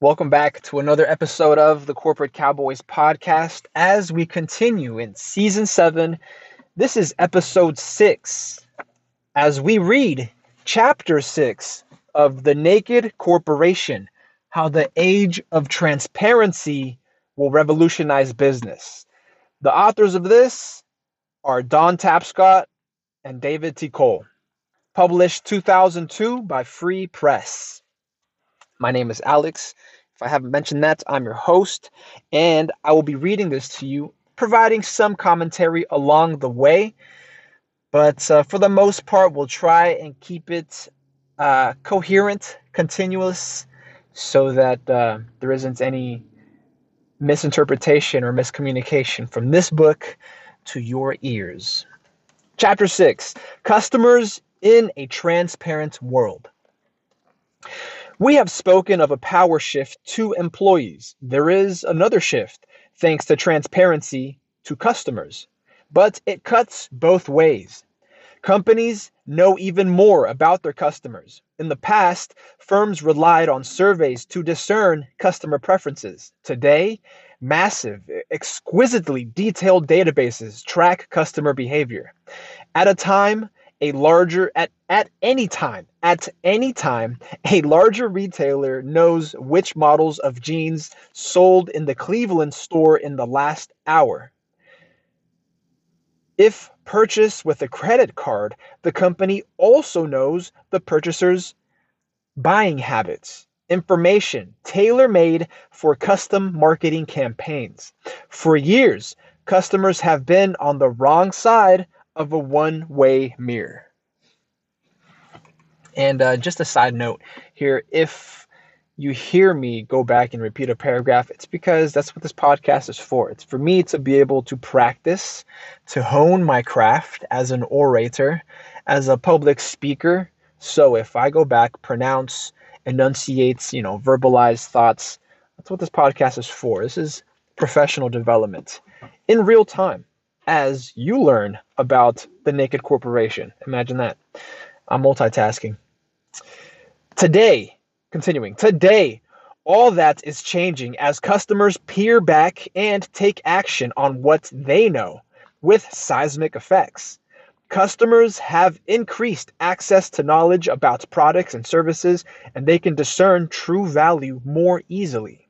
Welcome back to another episode of the Corporate Cowboys podcast as we continue in season seven. This is episode six as we read chapter six of The Naked Corporation How the Age of Transparency Will Revolutionize Business. The authors of this are Don Tapscott and David Ticoll. Published 2002 by Free Press. My name is Alex. If I haven't mentioned that, I'm your host, and I will be reading this to you, providing some commentary along the way. But uh, for the most part, we'll try and keep it uh, coherent, continuous, so that uh, there isn't any misinterpretation or miscommunication from this book to your ears. Chapter 6 Customers in a Transparent World. We have spoken of a power shift to employees. There is another shift, thanks to transparency, to customers. But it cuts both ways. Companies know even more about their customers. In the past, firms relied on surveys to discern customer preferences. Today, massive, exquisitely detailed databases track customer behavior. At a time a larger at at any time at any time a larger retailer knows which models of jeans sold in the Cleveland store in the last hour. If purchased with a credit card, the company also knows the purchaser's buying habits, information tailor made for custom marketing campaigns. For years, customers have been on the wrong side of a one way mirror. And uh, just a side note here if you hear me go back and repeat a paragraph, it's because that's what this podcast is for. It's for me to be able to practice, to hone my craft as an orator, as a public speaker. So if I go back, pronounce, enunciate, you know, verbalize thoughts, that's what this podcast is for. This is professional development in real time as you learn about the Naked Corporation. Imagine that. I'm multitasking. Today, continuing, today, all that is changing as customers peer back and take action on what they know with seismic effects. Customers have increased access to knowledge about products and services, and they can discern true value more easily.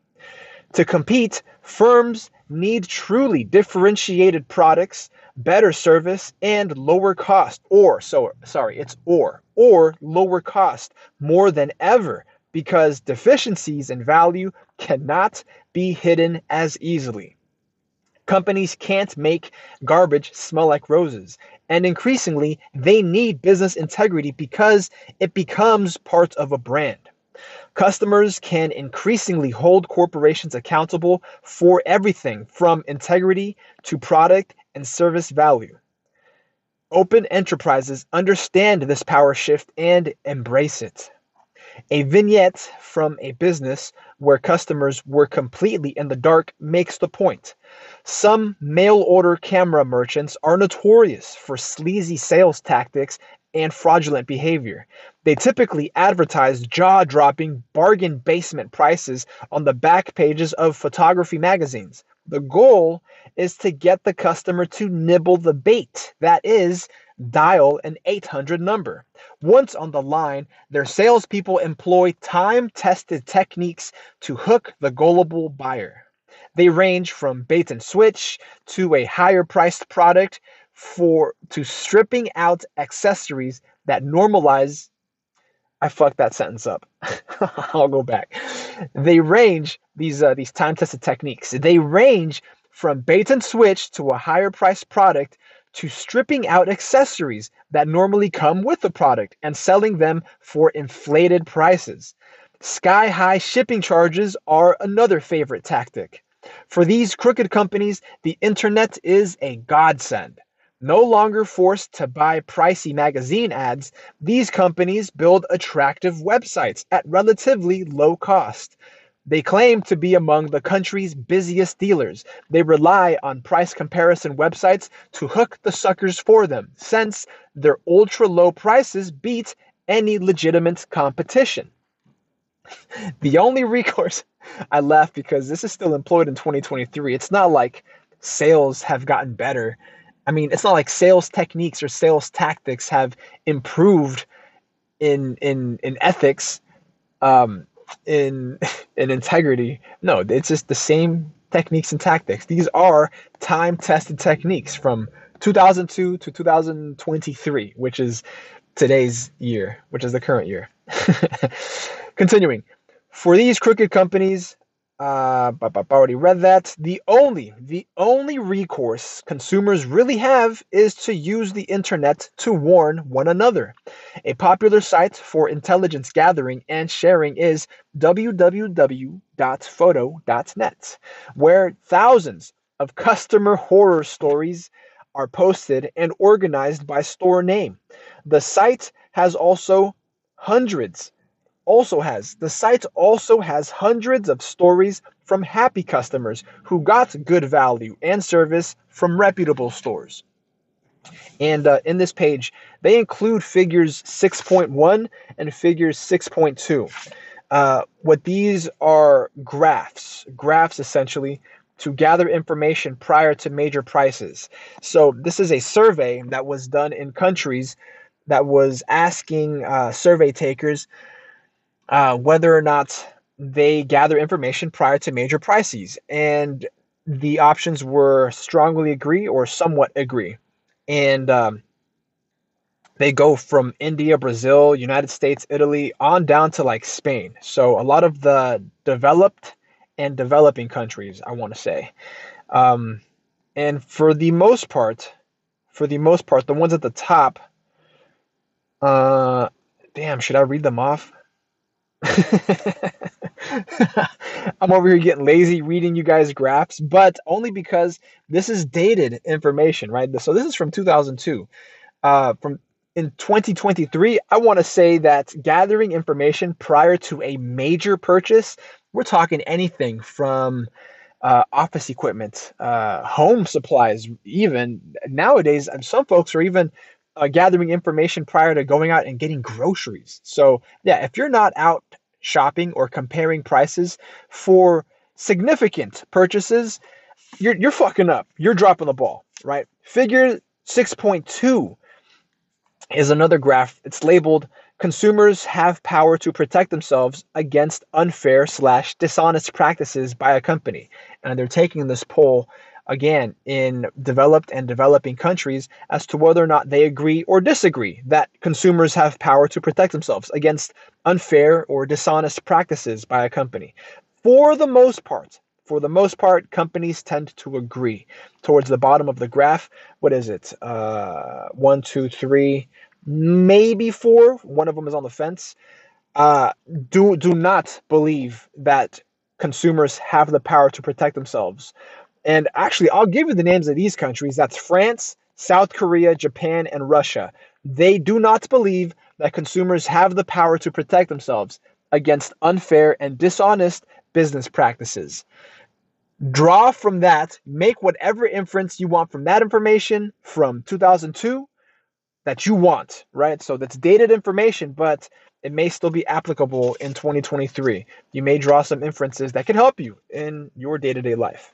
To compete, firms need truly differentiated products, better service, and lower cost, or so sorry, it's or or lower cost more than ever because deficiencies in value cannot be hidden as easily. Companies can't make garbage smell like roses. And increasingly, they need business integrity because it becomes part of a brand. Customers can increasingly hold corporations accountable for everything from integrity to product and service value. Open enterprises understand this power shift and embrace it. A vignette from a business where customers were completely in the dark makes the point. Some mail order camera merchants are notorious for sleazy sales tactics and fraudulent behavior. They typically advertise jaw dropping bargain basement prices on the back pages of photography magazines. The goal is to get the customer to nibble the bait, that is, dial an 800 number. Once on the line, their salespeople employ time tested techniques to hook the gullible buyer. They range from bait and switch to a higher priced product for to stripping out accessories that normalize I fucked that sentence up. I'll go back. They range these uh, these time tested techniques. They range from bait and switch to a higher priced product to stripping out accessories that normally come with the product and selling them for inflated prices. Sky high shipping charges are another favorite tactic. For these crooked companies, the internet is a godsend. No longer forced to buy pricey magazine ads, these companies build attractive websites at relatively low cost. They claim to be among the country's busiest dealers. They rely on price comparison websites to hook the suckers for them, since their ultra low prices beat any legitimate competition. the only recourse I laugh because this is still employed in 2023. It's not like sales have gotten better. I mean, it's not like sales techniques or sales tactics have improved in in in ethics, um, in in integrity. No, it's just the same techniques and tactics. These are time tested techniques from 2002 to 2023, which is today's year, which is the current year. Continuing, for these crooked companies, uh, I already read that. The only, the only recourse consumers really have is to use the internet to warn one another. A popular site for intelligence gathering and sharing is www.photo.net, where thousands of customer horror stories are posted and organized by store name. The site has also hundreds also has the site also has hundreds of stories from happy customers who got good value and service from reputable stores. And uh, in this page, they include figures 6.1 and figures 6.2. Uh, what these are graphs, graphs essentially to gather information prior to major prices. So this is a survey that was done in countries that was asking uh, survey takers uh, whether or not they gather information prior to major crises. And the options were strongly agree or somewhat agree. And um, they go from India, Brazil, United States, Italy, on down to like Spain. So a lot of the developed and developing countries, I want to say. Um, and for the most part, for the most part, the ones at the top, uh, damn, should I read them off? I'm over here getting lazy reading you guys graphs, but only because this is dated information, right? So this is from 2002. Uh, from in 2023, I want to say that gathering information prior to a major purchase, we're talking anything from uh, office equipment, uh, home supplies, even nowadays. Some folks are even uh, gathering information prior to going out and getting groceries. So, yeah, if you're not out shopping or comparing prices for significant purchases, you're, you're fucking up. You're dropping the ball, right? Figure 6.2 is another graph. It's labeled consumers have power to protect themselves against unfair slash dishonest practices by a company. And they're taking this poll again in developed and developing countries as to whether or not they agree or disagree that consumers have power to protect themselves against unfair or dishonest practices by a company. For the most part, for the most part, companies tend to agree. Towards the bottom of the graph, what is it? Uh, one, two, three, maybe four. One of them is on the fence. Uh, do do not believe that consumers have the power to protect themselves and actually, I'll give you the names of these countries. That's France, South Korea, Japan, and Russia. They do not believe that consumers have the power to protect themselves against unfair and dishonest business practices. Draw from that, make whatever inference you want from that information from 2002 that you want, right? So that's dated information, but it may still be applicable in 2023. You may draw some inferences that can help you in your day to day life.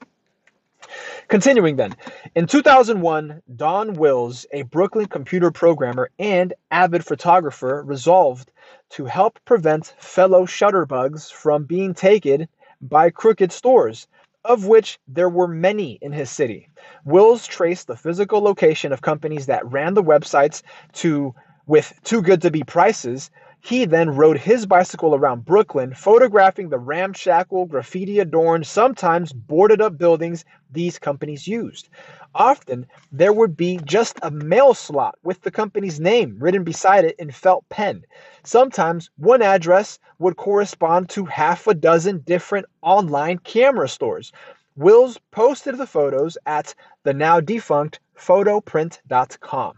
Continuing then, in 2001, Don Wills, a Brooklyn computer programmer and avid photographer, resolved to help prevent fellow shutterbugs from being taken by crooked stores, of which there were many in his city. Wills traced the physical location of companies that ran the websites to with too good to be prices he then rode his bicycle around Brooklyn, photographing the ramshackle, graffiti adorned, sometimes boarded up buildings these companies used. Often, there would be just a mail slot with the company's name written beside it in felt pen. Sometimes, one address would correspond to half a dozen different online camera stores. Wills posted the photos at the now defunct photoprint.com.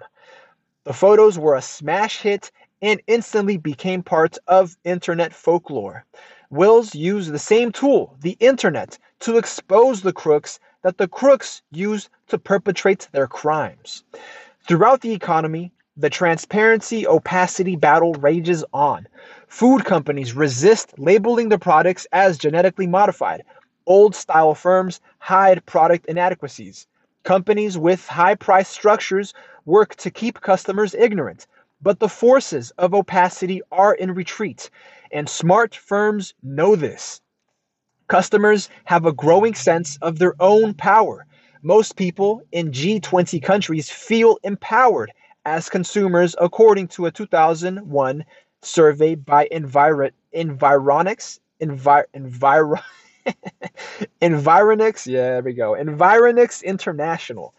The photos were a smash hit and instantly became part of internet folklore. Wills used the same tool, the internet, to expose the crooks that the crooks used to perpetrate their crimes. Throughout the economy, the transparency opacity battle rages on. Food companies resist labeling the products as genetically modified. Old style firms hide product inadequacies. Companies with high price structures work to keep customers ignorant. But the forces of opacity are in retreat, and smart firms know this. Customers have a growing sense of their own power. Most people in G20 countries feel empowered as consumers, according to a 2001 survey by Enviro- Environics. Envir- Enviro- Environics, yeah, there we go. Environics International.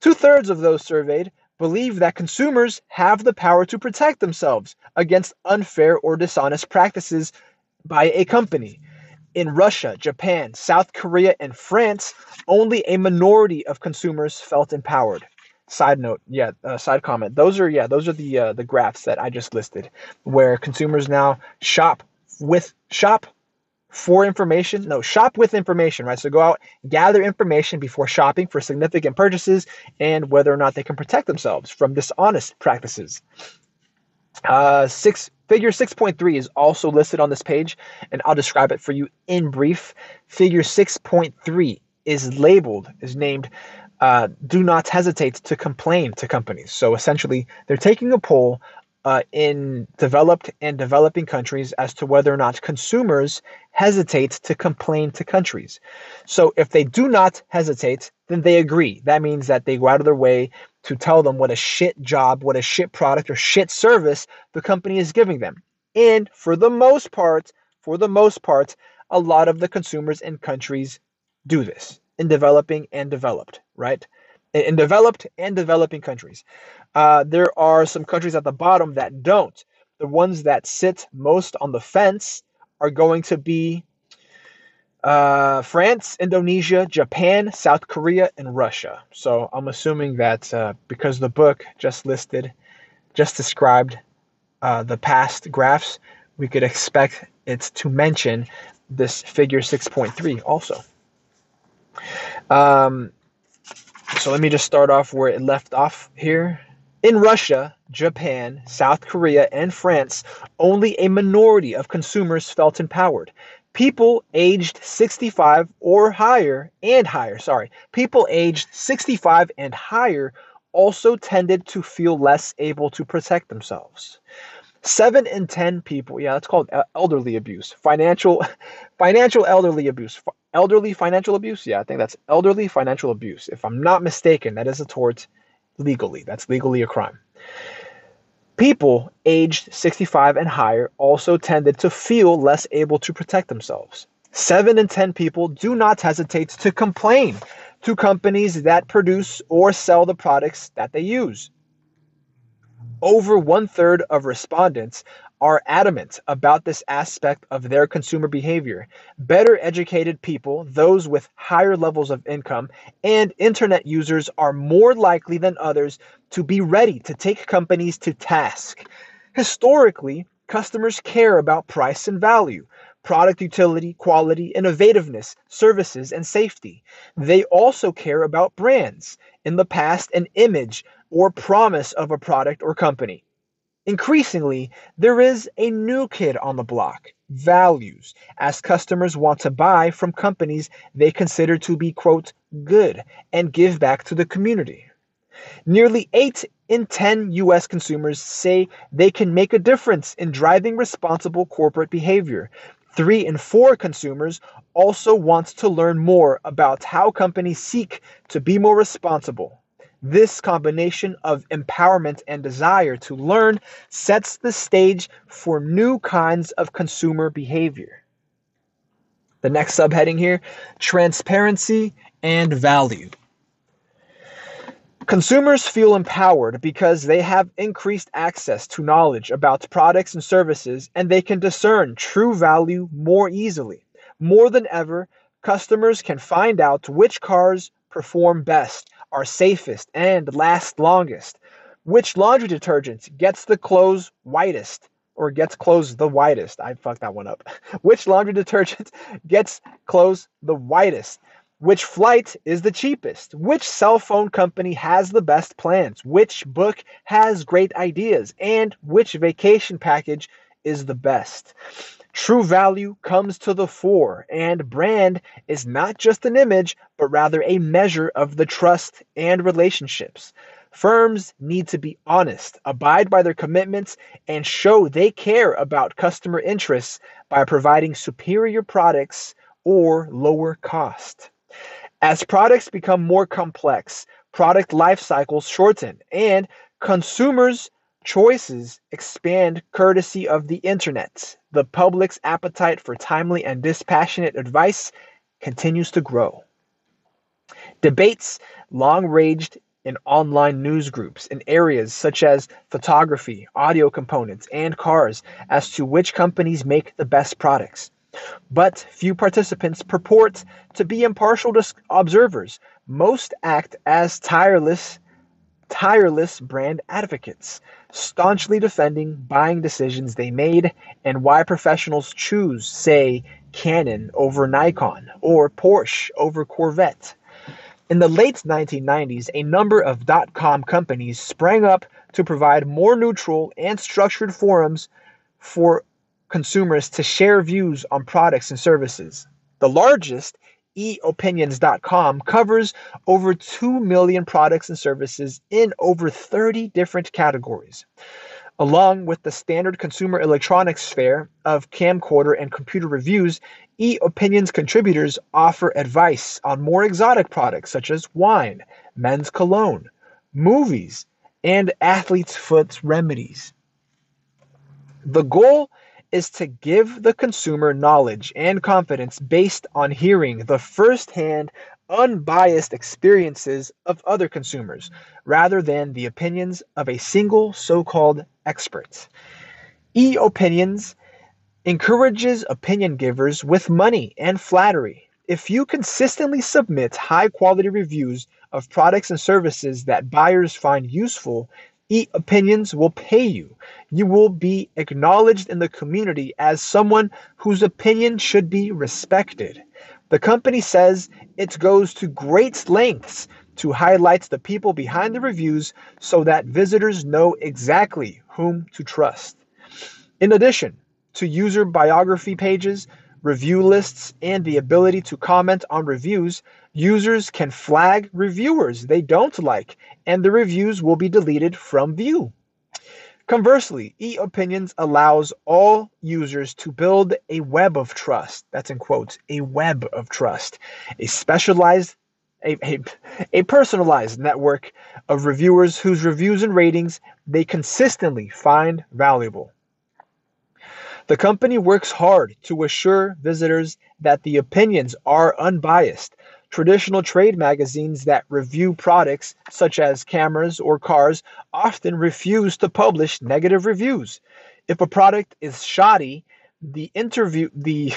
Two thirds of those surveyed believe that consumers have the power to protect themselves against unfair or dishonest practices by a company. In Russia, Japan, South Korea, and France, only a minority of consumers felt empowered. Side note, yeah, uh, side comment. Those are yeah, those are the uh, the graphs that I just listed, where consumers now shop with shop for information. No, shop with information, right? So go out, gather information before shopping for significant purchases and whether or not they can protect themselves from dishonest practices. Uh, six figure 6.3 is also listed on this page, and I'll describe it for you in brief. Figure 6.3 is labeled, is named uh, do not hesitate to complain to companies. So essentially, they're taking a poll uh, in developed and developing countries as to whether or not consumers hesitate to complain to countries. So if they do not hesitate, then they agree. That means that they go out of their way to tell them what a shit job, what a shit product or shit service the company is giving them. And for the most part, for the most part, a lot of the consumers in countries do this in developing and developed, right? In developed and developing countries. Uh, there are some countries at the bottom that don't. The ones that sit most on the fence are going to be uh, France, Indonesia, Japan, South Korea, and Russia. So I'm assuming that uh, because the book just listed, just described uh, the past graphs, we could expect it to mention this figure 6.3 also. Um, so let me just start off where it left off here. In Russia, Japan, South Korea, and France, only a minority of consumers felt empowered. People aged 65 or higher and higher, sorry, people aged 65 and higher also tended to feel less able to protect themselves. Seven in ten people, yeah, that's called elderly abuse, financial, financial elderly abuse, elderly financial abuse. Yeah, I think that's elderly financial abuse. If I'm not mistaken, that is a tort legally. That's legally a crime. People aged 65 and higher also tended to feel less able to protect themselves. Seven in 10 people do not hesitate to complain to companies that produce or sell the products that they use. Over one third of respondents are adamant about this aspect of their consumer behavior. Better educated people, those with higher levels of income, and internet users are more likely than others to be ready to take companies to task. Historically, customers care about price and value product utility, quality, innovativeness, services, and safety. They also care about brands, in the past, an image or promise of a product or company. Increasingly, there is a new kid on the block values, as customers want to buy from companies they consider to be, quote, good and give back to the community. Nearly 8 in 10 US consumers say they can make a difference in driving responsible corporate behavior. 3 in 4 consumers also want to learn more about how companies seek to be more responsible. This combination of empowerment and desire to learn sets the stage for new kinds of consumer behavior. The next subheading here transparency and value. Consumers feel empowered because they have increased access to knowledge about products and services and they can discern true value more easily. More than ever, customers can find out which cars perform best are safest and last longest? Which laundry detergent gets the clothes whitest or gets clothes the whitest? I fucked that one up. Which laundry detergent gets clothes the whitest? Which flight is the cheapest? Which cell phone company has the best plans? Which book has great ideas? And which vacation package is the best. True value comes to the fore, and brand is not just an image, but rather a measure of the trust and relationships. Firms need to be honest, abide by their commitments, and show they care about customer interests by providing superior products or lower cost. As products become more complex, product life cycles shorten, and consumers' choices expand courtesy of the internet. The public's appetite for timely and dispassionate advice continues to grow. Debates long raged in online news groups in areas such as photography, audio components, and cars as to which companies make the best products. But few participants purport to be impartial observers. Most act as tireless tireless brand advocates, staunchly defending buying decisions they made and why professionals choose, say, Canon over Nikon or Porsche over Corvette. In the late 1990s, a number of dot com companies sprang up to provide more neutral and structured forums for consumers to share views on products and services. The largest, epinions.com, covers over 2 million products and services in over 30 different categories. Along with the standard consumer electronics sphere of camcorder and computer reviews, e-opinions contributors offer advice on more exotic products such as wine, men's cologne, movies, and athlete's foot remedies. The goal is to give the consumer knowledge and confidence based on hearing the first-hand unbiased experiences of other consumers rather than the opinions of a single so called expert. E opinions encourages opinion givers with money and flattery. If you consistently submit high quality reviews of products and services that buyers find useful, E opinions will pay you. You will be acknowledged in the community as someone whose opinion should be respected. The company says it goes to great lengths to highlight the people behind the reviews so that visitors know exactly whom to trust. In addition to user biography pages, review lists, and the ability to comment on reviews, users can flag reviewers they don't like, and the reviews will be deleted from view. Conversely, e-opinions allows all users to build a web of trust. That's in quotes, a web of trust, a specialized a, a, a personalized network of reviewers whose reviews and ratings they consistently find valuable. The company works hard to assure visitors that the opinions are unbiased Traditional trade magazines that review products, such as cameras or cars, often refuse to publish negative reviews. If a product is shoddy, the interview the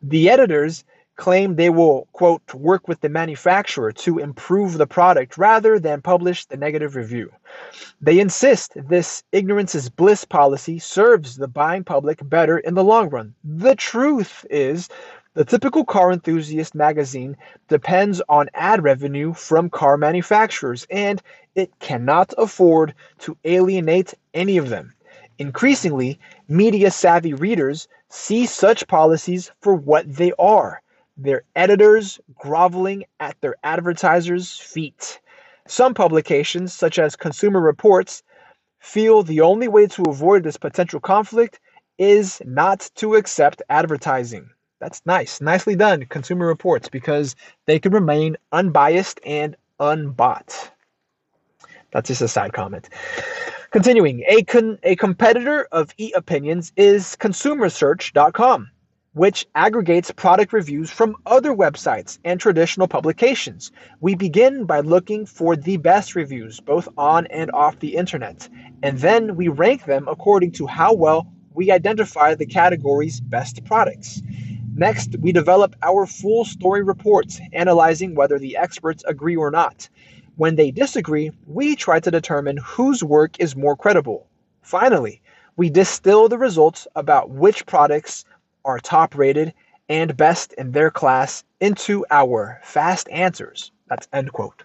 the editors claim they will quote work with the manufacturer to improve the product rather than publish the negative review. They insist this ignorance is bliss policy serves the buying public better in the long run. The truth is the typical car enthusiast magazine depends on ad revenue from car manufacturers, and it cannot afford to alienate any of them. Increasingly, media savvy readers see such policies for what they are their editors groveling at their advertisers' feet. Some publications, such as Consumer Reports, feel the only way to avoid this potential conflict is not to accept advertising. That's nice. Nicely done, Consumer Reports, because they can remain unbiased and unbought. That's just a side comment. Continuing, a, con- a competitor of e-opinions is consumersearch.com, which aggregates product reviews from other websites and traditional publications. We begin by looking for the best reviews, both on and off the internet, and then we rank them according to how well we identify the category's best products. Next, we develop our full story reports, analyzing whether the experts agree or not. When they disagree, we try to determine whose work is more credible. Finally, we distill the results about which products are top rated and best in their class into our fast answers. That's end quote.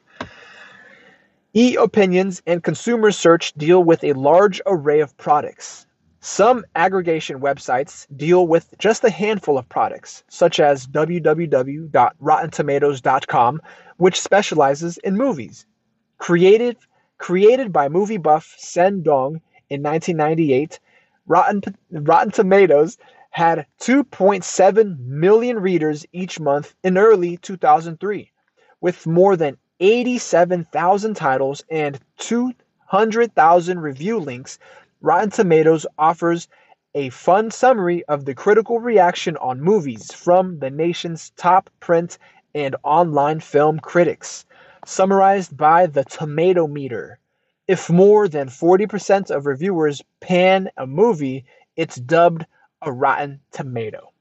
E opinions and consumer search deal with a large array of products Some aggregation websites deal with just a handful of products, such as www.rottentomatoes.com, which specializes in movies. Created, created by movie buff Senh Duong in 1998, Rotten, Rotten Tomatoes had 2.7 million readers each month in early 2003, with more than 87,000 titles and 200,000 review links Rotten Tomatoes offers a fun summary of the critical reaction on movies from the nation's top print and online film critics, summarized by the Tomato Meter. If more than 40% of reviewers pan a movie, it's dubbed a Rotten Tomato.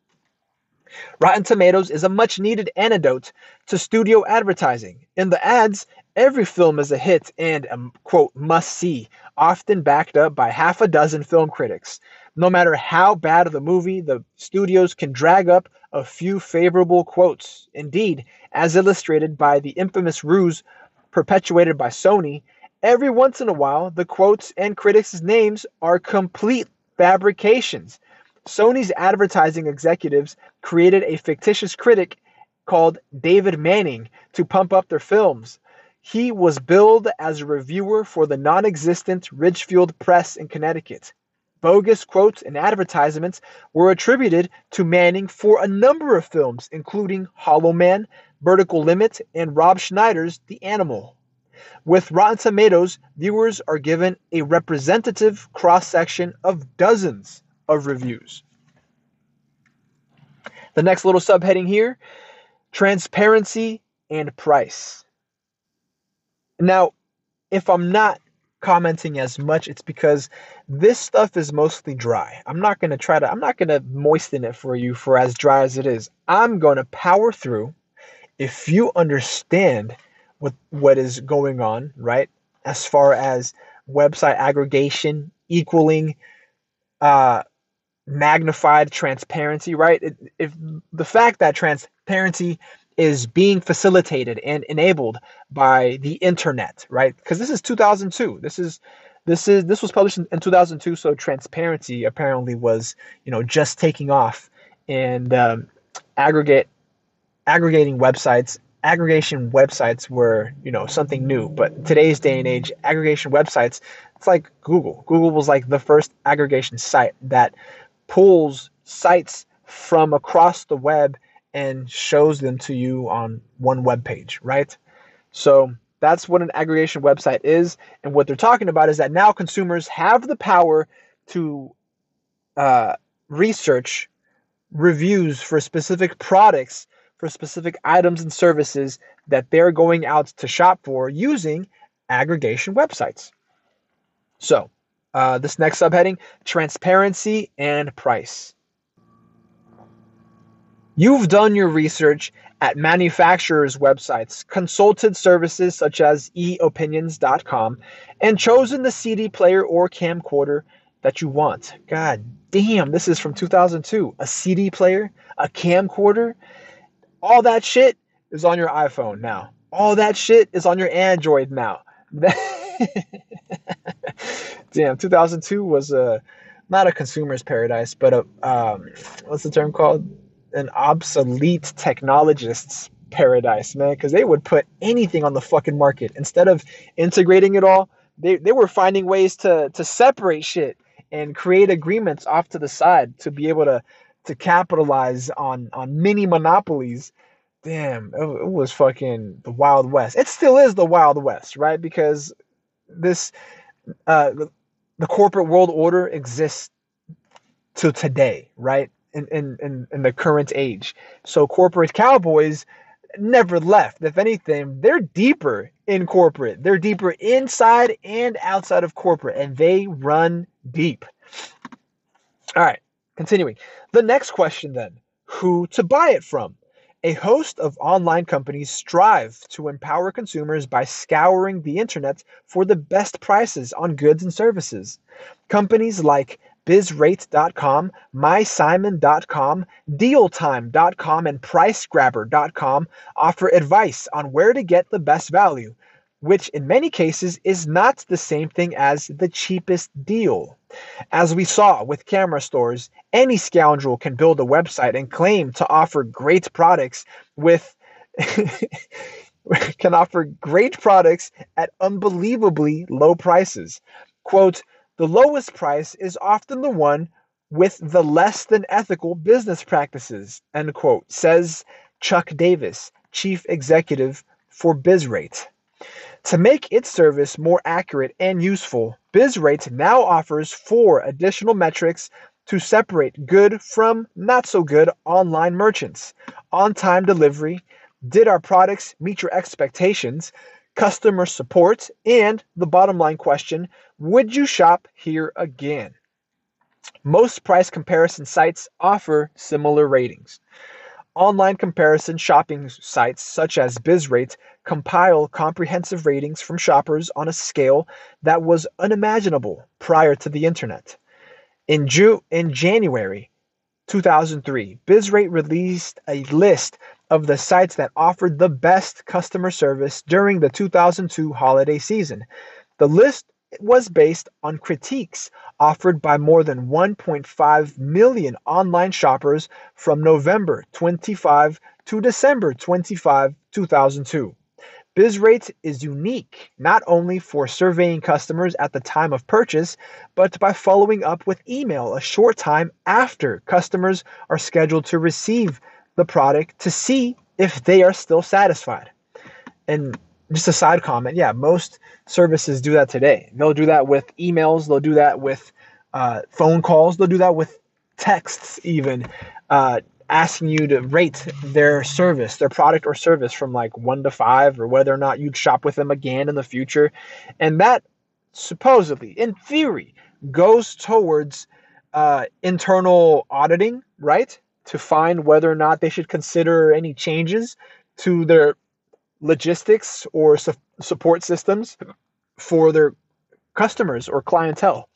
Rotten Tomatoes is a much needed antidote to studio advertising. In the ads, every film is a hit and a quote must see, often backed up by half a dozen film critics. No matter how bad the movie, the studios can drag up a few favorable quotes. Indeed, as illustrated by the infamous ruse perpetuated by Sony, every once in a while the quotes and critics' names are complete fabrications. Sony's advertising executives created a fictitious critic called David Manning to pump up their films. He was billed as a reviewer for the non existent Ridgefield Press in Connecticut. Bogus quotes and advertisements were attributed to Manning for a number of films, including Hollow Man, Vertical Limit, and Rob Schneider's The Animal. With Rotten Tomatoes, viewers are given a representative cross section of dozens of reviews. The next little subheading here transparency and price. Now, if I'm not commenting as much, it's because this stuff is mostly dry. I'm not going to try to, I'm not going to moisten it for you for as dry as it is. I'm going to power through. If you understand what, what is going on, right, as far as website aggregation equaling uh, magnified transparency, right? If the fact that transparency is being facilitated and enabled by the internet, right? Because this is 2002. This is this is this was published in, 2002, so transparency apparently was you know just taking off and um, aggregate aggregating websites. Aggregation websites were you know something new, but today's day and age, aggregation websites it's like Google. Google was like the first aggregation site that pulls sites from across the web and shows them to you on one web page, right? So that's what an aggregation website is. And what they're talking about is that now consumers have the power to uh, research reviews for specific products, for specific items and services that they're going out to shop for using aggregation websites. So, uh, this next subheading transparency and price. You've done your research at manufacturers' websites, consulted services such as epinions.com, and chosen the CD player or camcorder that you want. God damn, this is from 2002. A CD player, a camcorder, all that shit is on your iPhone now. All that shit is on your Android now. damn, 2002 was a not a consumer's paradise, but a um, what's the term called? An obsolete technologist's paradise, man, because they would put anything on the fucking market instead of integrating it all. They, they were finding ways to to separate shit and create agreements off to the side to be able to to capitalize on on mini monopolies. Damn, it, it was fucking the Wild West. It still is the Wild West, right? Because this uh the corporate world order exists to today, right? In, in, in, the current age. So corporate cowboys never left. If anything, they're deeper in corporate. They're deeper inside and outside of corporate, and they run deep. All right, continuing. The next question then who to buy it from? A host of online companies strive to empower consumers by scouring the internet for the best prices on goods and services. Companies like bizrate.com, mysimon.com, dealtime.com, and pricegrabber.com offer advice on where to get the best value. which in many cases is not the same thing as the cheapest deal. As we saw with camera stores, any scoundrel can build a website and claim to offer great products with can offer great products at unbelievably low prices. Quote, the lowest price is often the one with the less than ethical business practices, end quote, says Chuck Davis, chief executive for BizRate. To make its service more accurate and useful, BizRate now offers four additional metrics to separate good from not so good online merchants on time delivery, did our products meet your expectations? Customer support, and the bottom line question Would you shop here again? Most price comparison sites offer similar ratings. Online comparison shopping sites such as BizRate compile comprehensive ratings from shoppers on a scale that was unimaginable prior to the internet. In, Ju- in January 2003, BizRate released a list of the sites that offered the best customer service during the 2002 holiday season. The list was based on critiques offered by more than 1.5 million online shoppers from November 25 to December 25, 2002. BizRate is unique not only for surveying customers at the time of purchase, but by following up with email a short time after customers are scheduled to receive the product to see if they are still satisfied. And just a side comment yeah, most services do that today. They'll do that with emails, they'll do that with uh, phone calls, they'll do that with texts, even uh, asking you to rate their service, their product or service from like one to five, or whether or not you'd shop with them again in the future. And that supposedly, in theory, goes towards uh, internal auditing, right? To find whether or not they should consider any changes to their logistics or su- support systems for their customers or clientele.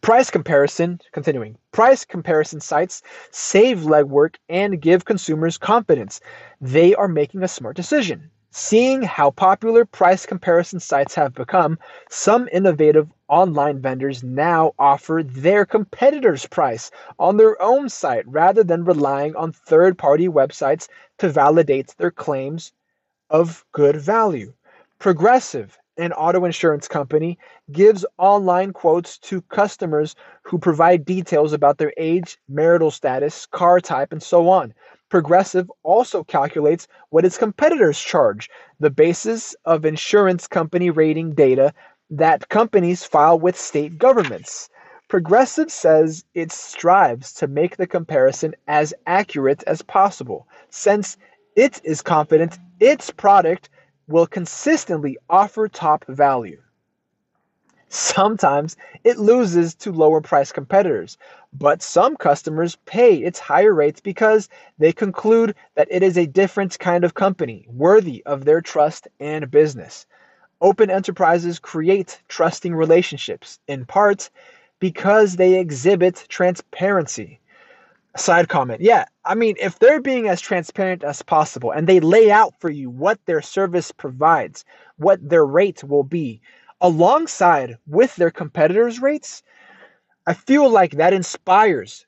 Price comparison, continuing. Price comparison sites save legwork and give consumers confidence they are making a smart decision. Seeing how popular price comparison sites have become, some innovative online vendors now offer their competitors' price on their own site rather than relying on third party websites to validate their claims of good value. Progressive, an auto insurance company, gives online quotes to customers who provide details about their age, marital status, car type, and so on. Progressive also calculates what its competitors charge, the basis of insurance company rating data that companies file with state governments. Progressive says it strives to make the comparison as accurate as possible, since it is confident its product will consistently offer top value. Sometimes it loses to lower price competitors, but some customers pay its higher rates because they conclude that it is a different kind of company, worthy of their trust and business. Open enterprises create trusting relationships, in part because they exhibit transparency. Side comment Yeah, I mean, if they're being as transparent as possible and they lay out for you what their service provides, what their rate will be, alongside with their competitors' rates, I feel like that inspires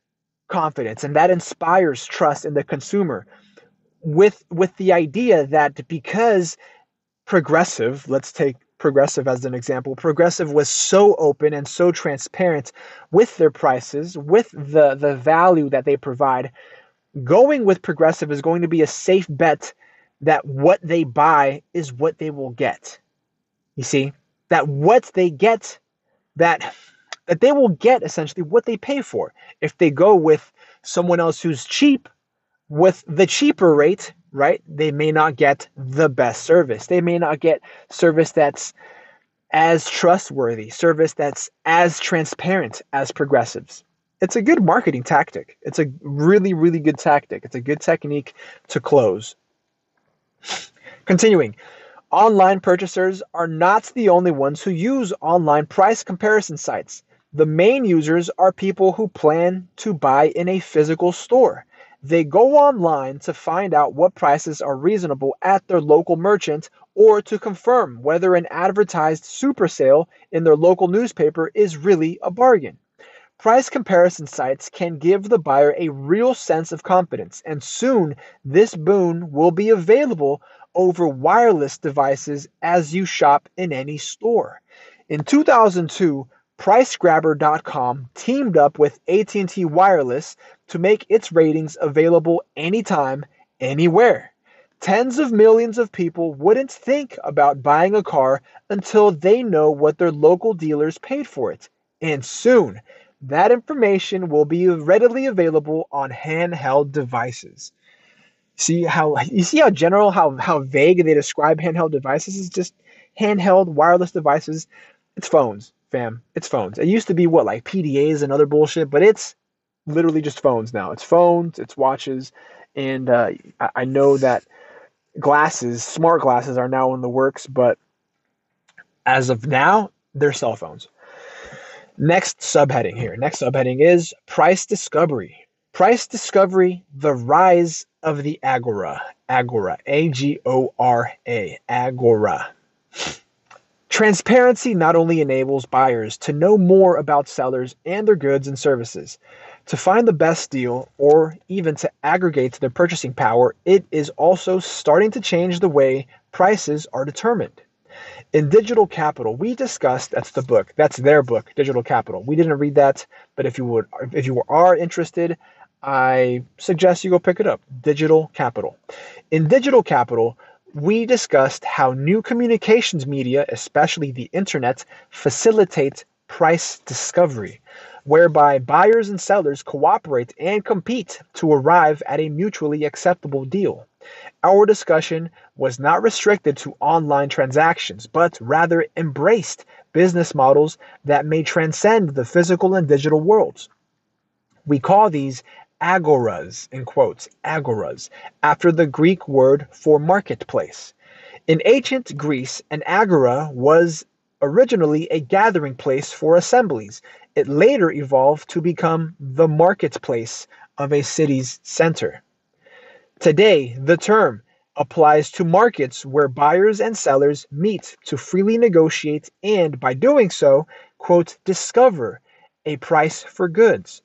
confidence and that inspires trust in the consumer with with the idea that because progressive let's take progressive as an example progressive was so open and so transparent with their prices with the the value that they provide going with progressive is going to be a safe bet that what they buy is what they will get. You see that what they get that that they will get essentially what they pay for. If they go with someone else who's cheap with the cheaper rate right they may not get the best service. They may not get service that's as trustworthy service that's as transparent as progressives. It's a good marketing tactic. It's a really really good tactic. It's a good technique to close. Continuing Online purchasers are not the only ones who use online price comparison sites. The main users are people who plan to buy in a physical store. They go online to find out what prices are reasonable at their local merchant or to confirm whether an advertised super sale in their local newspaper is really a bargain. Price comparison sites can give the buyer a real sense of confidence, and soon this boon will be available over wireless devices as you shop in any store. In 2002, PriceGrabber.com teamed up with AT&T Wireless to make its ratings available anytime, anywhere. Tens of millions of people wouldn't think about buying a car until they know what their local dealers paid for it. And soon, that information will be readily available on handheld devices. See how you see how general how how vague they describe handheld devices is just handheld wireless devices. It's phones, fam. It's phones. It used to be what like PDAs and other bullshit, but it's literally just phones now. It's phones, it's watches, and uh, I, I know that glasses, smart glasses, are now in the works, but as of now, they're cell phones. Next subheading here. Next subheading is price discovery. Price discovery, the rise of the agora. Agora. A G O R A. Agora. Transparency not only enables buyers to know more about sellers and their goods and services, to find the best deal, or even to aggregate their purchasing power, it is also starting to change the way prices are determined. In Digital Capital, we discussed that's the book, that's their book, Digital Capital. We didn't read that, but if you would if you are interested, I suggest you go pick it up. Digital Capital. In Digital Capital, we discussed how new communications media, especially the internet, facilitate price discovery, whereby buyers and sellers cooperate and compete to arrive at a mutually acceptable deal. Our discussion was not restricted to online transactions, but rather embraced business models that may transcend the physical and digital worlds. We call these agoras, in quotes, agoras, after the Greek word for marketplace. In ancient Greece, an agora was originally a gathering place for assemblies. It later evolved to become the marketplace of a city's center. Today, the term applies to markets where buyers and sellers meet to freely negotiate and, by doing so, quote, discover a price for goods.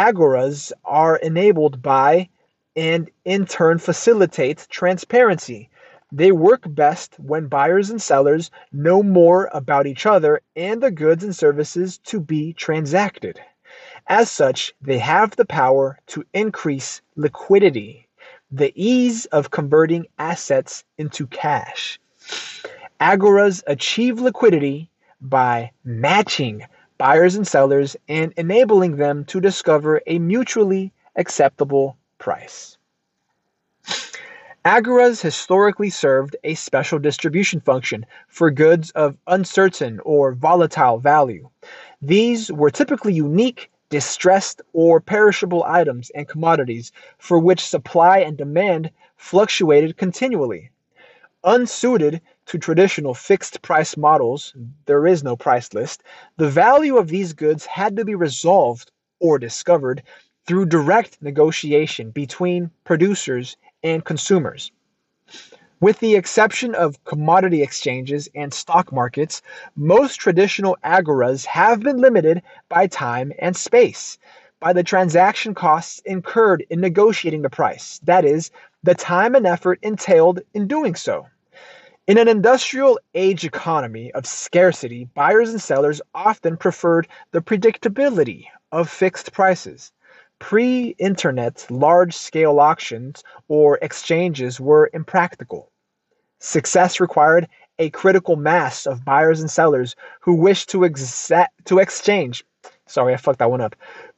Agoras are enabled by and in turn facilitate transparency. They work best when buyers and sellers know more about each other and the goods and services to be transacted. As such, they have the power to increase liquidity the ease of converting assets into cash. Agoras achieve liquidity by matching buyers and sellers and enabling them to discover a mutually acceptable price. Agoras historically served a special distribution function for goods of uncertain or volatile value. These were typically unique distressed or perishable items and commodities for which supply and demand fluctuated continually. Unsuited to traditional fixed price models, there is no price list, the value of these goods had to be resolved or discovered through direct negotiation between producers and consumers. With the exception of commodity exchanges and stock markets, most traditional agoras have been limited by time and space, by the transaction costs incurred in negotiating the price, that is, the time and effort entailed in doing so. In an industrial age economy of scarcity, buyers and sellers often preferred the predictability of fixed prices. Pre internet large scale auctions or exchanges were impractical. Success required a critical mass of buyers and sellers who wished to exa- to exchange. Sorry, I fucked that one up.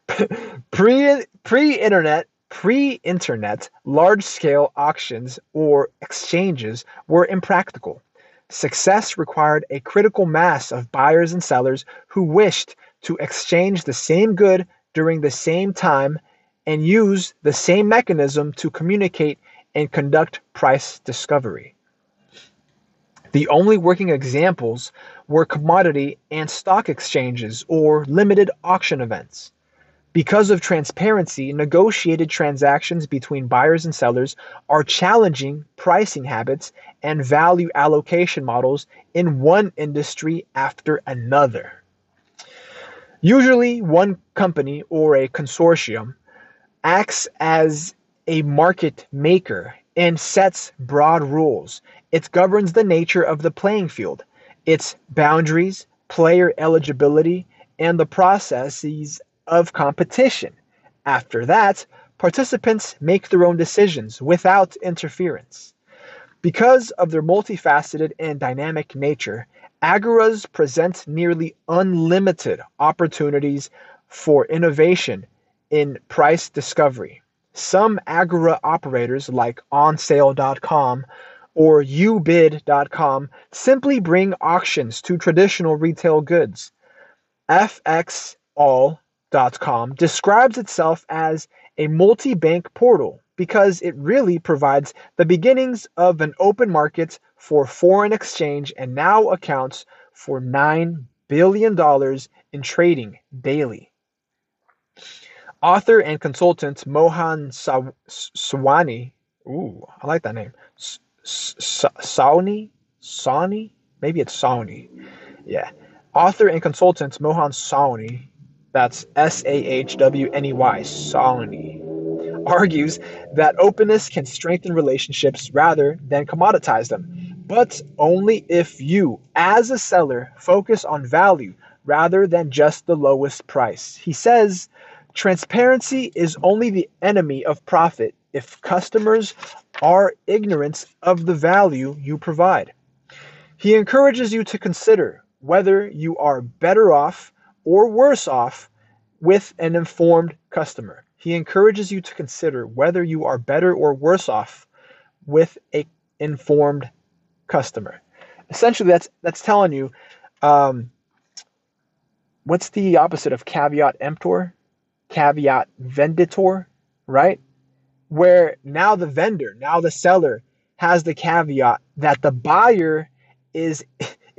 pre pre internet pre internet large scale auctions or exchanges were impractical. Success required a critical mass of buyers and sellers who wished to exchange the same good during the same time and use the same mechanism to communicate and conduct price discovery. The only working examples were commodity and stock exchanges or limited auction events. Because of transparency, negotiated transactions between buyers and sellers are challenging pricing habits and value allocation models in one industry after another. Usually, one company or a consortium acts as a market maker and sets broad rules. It governs the nature of the playing field, its boundaries, player eligibility, and the processes of competition. After that, participants make their own decisions without interference. Because of their multifaceted and dynamic nature, agoras present nearly unlimited opportunities for innovation in price discovery. Some agora operators like onsale.com or ubid.com simply bring auctions to traditional retail goods. FXall Com describes itself as a multi bank portal because it really provides the beginnings of an open market for foreign exchange and now accounts for $9 billion in trading daily. Author and consultant Mohan Sawani, ooh, I like that name. Sawney? Sawney? Maybe it's Sawney. Yeah. Author and consultant Mohan Sawhney that's S A H W N E Y, Sawney, argues that openness can strengthen relationships rather than commoditize them, but only if you, as a seller, focus on value rather than just the lowest price. He says, Transparency is only the enemy of profit if customers are ignorant of the value you provide. He encourages you to consider whether you are better off or worse off with an informed customer. He encourages you to consider whether you are better or worse off with a informed customer. Essentially, that's that's telling you um, what's the opposite of caveat emptor, caveat venditor, right? Where now the vendor, now the seller has the caveat that the buyer is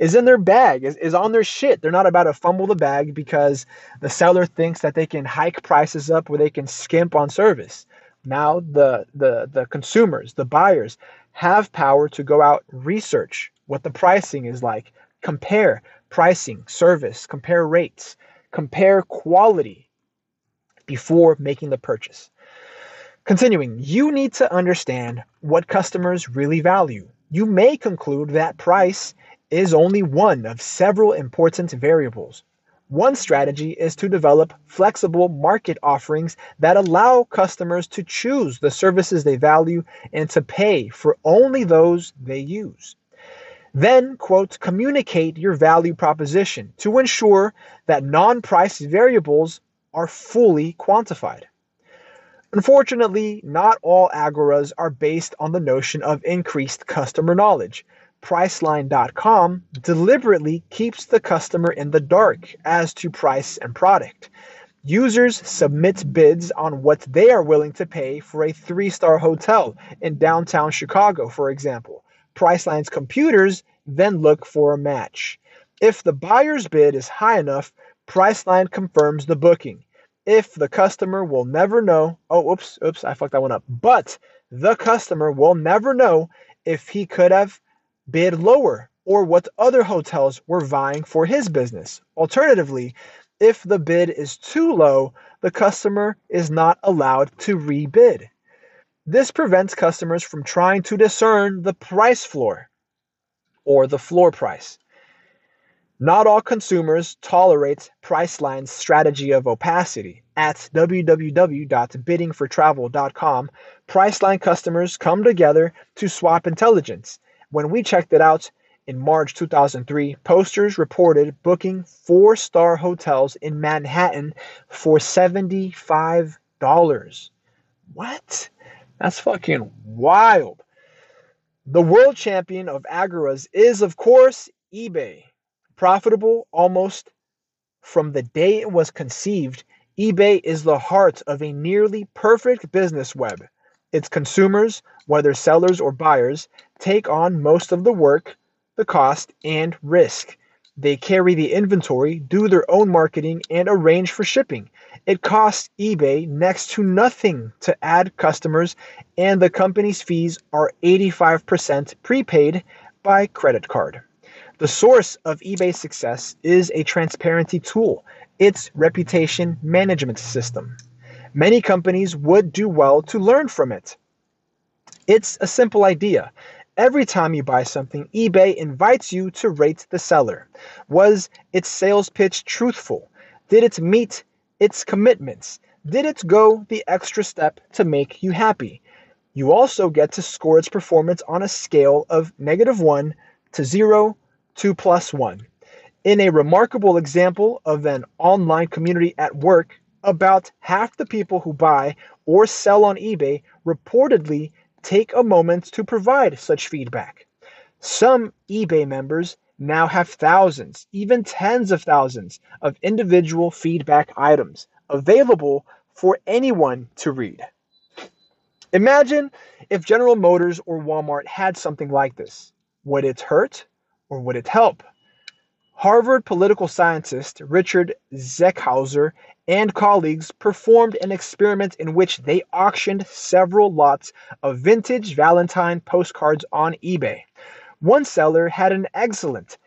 is in their bag, is, is on their shit. They're not about to fumble the bag because the seller thinks that they can hike prices up where they can skimp on service. Now the the the consumers, the buyers have power to go out research what the pricing is like, compare pricing, service, compare rates, compare quality before making the purchase. Continuing, you need to understand what customers really value. You may conclude that price is only one of several important variables. One strategy is to develop flexible market offerings that allow customers to choose the services they value and to pay for only those they use. Then, quote, communicate your value proposition to ensure that non price variables are fully quantified. Unfortunately, not all agoras are based on the notion of increased customer knowledge. Priceline.com deliberately keeps the customer in the dark as to price and product. Users submit bids on what they are willing to pay for a three star hotel in downtown Chicago, for example. Priceline's computers then look for a match. If the buyer's bid is high enough, Priceline confirms the booking. If the customer will never know, oh, oops, oops, I fucked that one up. But the customer will never know if he could have bid lower or what other hotels were vying for his business. Alternatively, if the bid is too low, the customer is not allowed to rebid. This prevents customers from trying to discern the price floor or the floor price. Not all consumers tolerate Priceline's strategy of opacity. At www.biddingfortravel.com, Priceline customers come together to swap intelligence. When we checked it out in March 2003, posters reported booking four star hotels in Manhattan for $75. What? That's fucking wild. The world champion of Agoras is, of course, eBay. Profitable almost from the day it was conceived, eBay is the heart of a nearly perfect business web. Its consumers, whether sellers or buyers, take on most of the work, the cost, and risk. They carry the inventory, do their own marketing, and arrange for shipping. It costs eBay next to nothing to add customers, and the company's fees are 85% prepaid by credit card. The source of eBay's success is a transparency tool, its reputation management system. Many companies would do well to learn from it. It's a simple idea. Every time you buy something, eBay invites you to rate the seller. Was its sales pitch truthful? Did it meet its commitments? Did it go the extra step to make you happy? You also get to score its performance on a scale of negative 1 to 0 to plus 1. In a remarkable example of an online community at work, about half the people who buy or sell on eBay reportedly take a moment to provide such feedback. Some eBay members now have thousands, even tens of thousands, of individual feedback items available for anyone to read. Imagine if General Motors or Walmart had something like this. Would it hurt or would it help? Harvard political scientist Richard Zeckhauser and colleagues performed an experiment in which they auctioned several lots of vintage Valentine postcards on eBay. One seller had an excellent,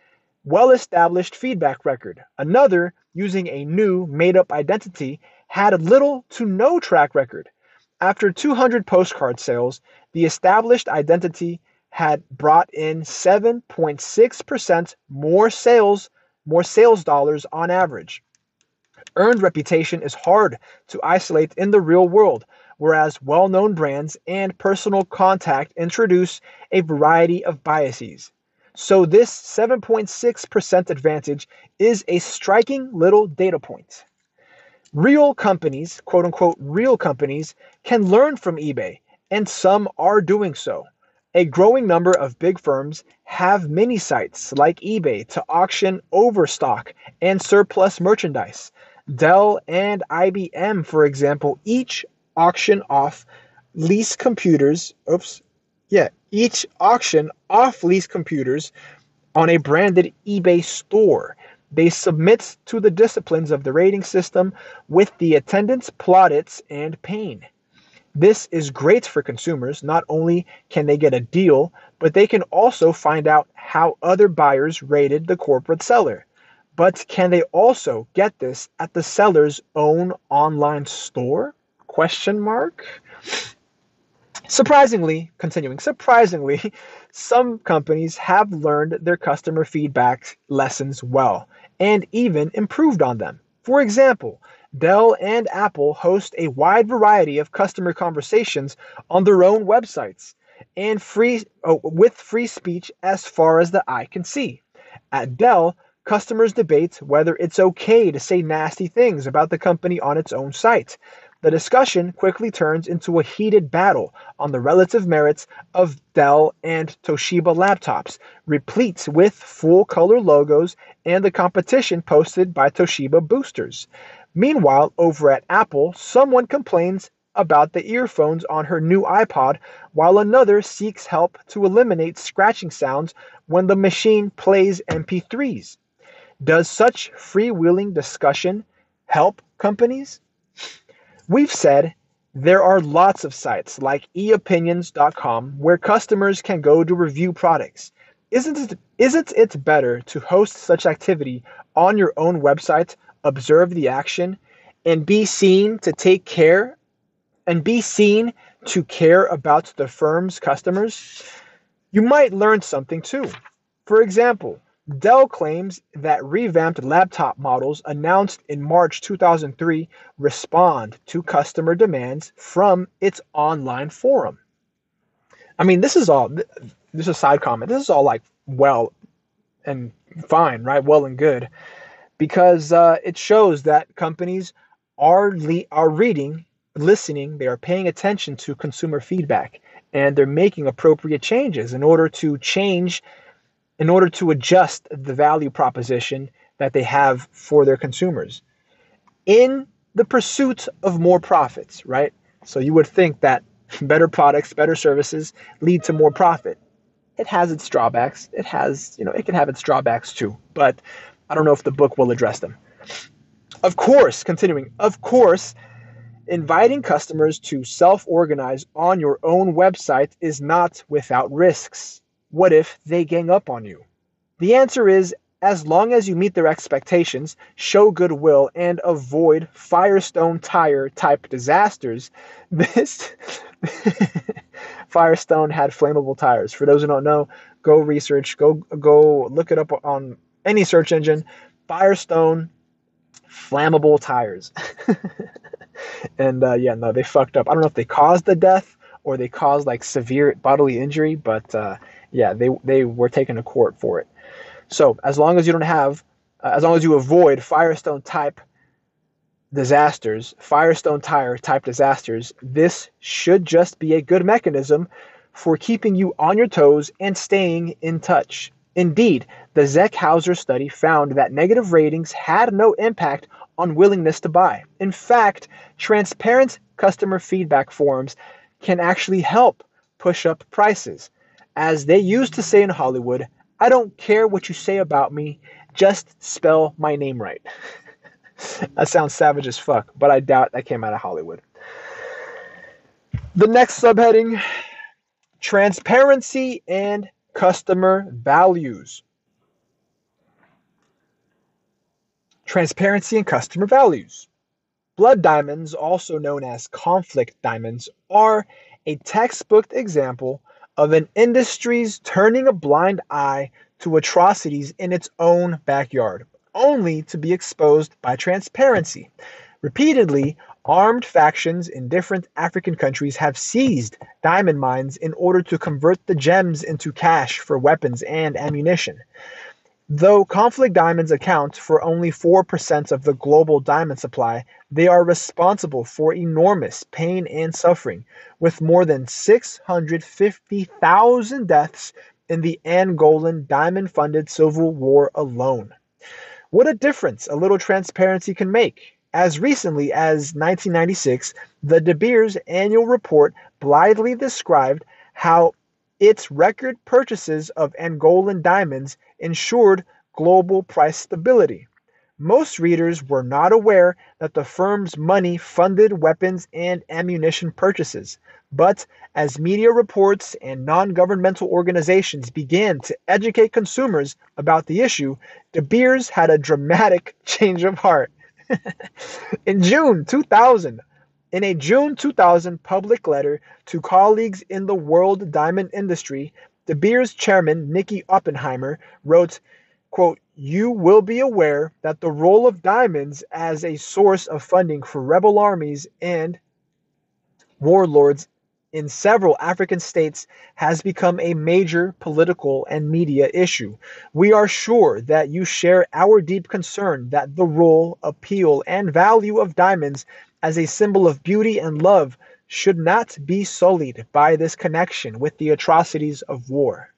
well established feedback record. Another, using a new, made up identity, had little to no track record. After 200 postcard sales, the established identity had brought in 7.6% more sales, more sales dollars on average. Earned reputation is hard to isolate in the real world, whereas well known brands and personal contact introduce a variety of biases. So, this 7.6% advantage is a striking little data point. Real companies, quote unquote, real companies, can learn from eBay, and some are doing so. A growing number of big firms have mini sites like eBay to auction overstock and surplus merchandise. Dell and IBM, for example, each auction off lease computers. Oops. Yeah, each auction off lease computers on a branded eBay store. They submit to the disciplines of the rating system with the attendance, plaudits, and pain. This is great for consumers. Not only can they get a deal, but they can also find out how other buyers rated the corporate seller. But can they also get this at the seller's own online store? Question mark. Surprisingly, continuing, surprisingly, some companies have learned their customer feedback lessons well and even improved on them. For example, Dell and Apple host a wide variety of customer conversations on their own websites and free oh, with free speech as far as the eye can see. At Dell, Customers debate whether it's okay to say nasty things about the company on its own site. The discussion quickly turns into a heated battle on the relative merits of Dell and Toshiba laptops, replete with full color logos and the competition posted by Toshiba boosters. Meanwhile, over at Apple, someone complains about the earphones on her new iPod, while another seeks help to eliminate scratching sounds when the machine plays MP3s. Does such freewheeling discussion help companies? We've said there are lots of sites like epinions.com where customers can go to review products. Isn't it, isn't it better to host such activity on your own website, observe the action, and be seen to take care and be seen to care about the firm's customers? You might learn something too. For example, Dell claims that revamped laptop models announced in March 2003 respond to customer demands from its online forum. I mean, this is all, this is a side comment. This is all like well and fine, right? Well and good. Because uh, it shows that companies are, le- are reading, listening, they are paying attention to consumer feedback, and they're making appropriate changes in order to change in order to adjust the value proposition that they have for their consumers in the pursuit of more profits, right? So you would think that better products, better services lead to more profit. it has its drawbacks. It has, you know, it can have its drawbacks too, but I don't know if the book will address them. Of course, continuing, of course, inviting customers to self organize on your own website is not without risks. What if they gang up on you? The answer is as long as you meet their expectations, show goodwill, and avoid Firestone tire type disasters, this Firestone had flammable tires. For those who don't know, go research, go go look it up on any search engine. Firestone flammable tires. and uh, yeah, no, they fucked up. I don't know if they caused the death or they caused like severe bodily injury, but uh, yeah, they they were taken to court for it. So as long as you don't have, uh, as long as you avoid Firestone type disasters, Firestone tire type disasters, this should just be a good mechanism for keeping you on your toes and staying in touch. Indeed, the Zeckhauser study found that negative ratings had no impact on willingness to buy. In fact, transparent customer feedback forms can actually help push up prices. As they used to say in Hollywood, I don't care what you say about me, just spell my name right. that sounds savage as fuck, but I doubt that came out of Hollywood. The next subheading transparency and customer values. Transparency and customer values. Blood diamonds, also known as conflict diamonds, are a textbook example of an industry's turning a blind eye to atrocities in its own backyard, only to be exposed by transparency. Repeatedly, armed factions in different African countries have seized diamond mines in order to convert the gems into cash for weapons and ammunition. Though conflict diamonds account for only 4% of the global diamond supply, they are responsible for enormous pain and suffering, with more than 650,000 deaths in the Angolan diamond funded civil war alone. What a difference a little transparency can make. As recently as 1996, the De Beers annual report blithely described how its record purchases of Angolan diamonds ensured global price stability. Most readers were not aware that the firm's money funded weapons and ammunition purchases. But as media reports and non governmental organizations began to educate consumers about the issue, De Beers had a dramatic change of heart. In June 2000, in a June 2000 public letter to colleagues in the world diamond industry, De Beers chairman Nicky Oppenheimer wrote, quote, You will be aware that the role of diamonds as a source of funding for rebel armies and warlords in several African states has become a major political and media issue. We are sure that you share our deep concern that the role, appeal, and value of diamonds as a symbol of beauty and love should not be sullied by this connection with the atrocities of war.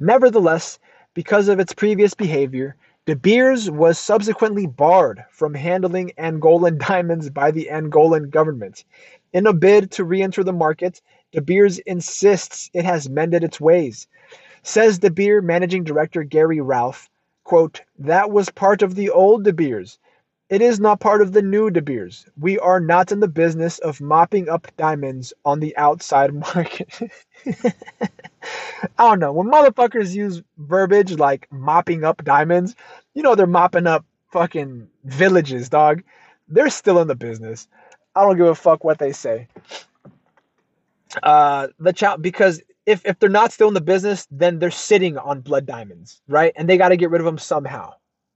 Nevertheless, because of its previous behavior, De Beers was subsequently barred from handling Angolan diamonds by the Angolan government. In a bid to re enter the market, De Beers insists it has mended its ways. Says De Beers managing director Gary Ralph, quote, That was part of the old De Beers. It is not part of the new De Beers. We are not in the business of mopping up diamonds on the outside market. I don't know. When motherfuckers use verbiage like mopping up diamonds, you know they're mopping up fucking villages, dog. They're still in the business. I don't give a fuck what they say. Uh, the child because if if they're not still in the business, then they're sitting on blood diamonds, right? And they got to get rid of them somehow.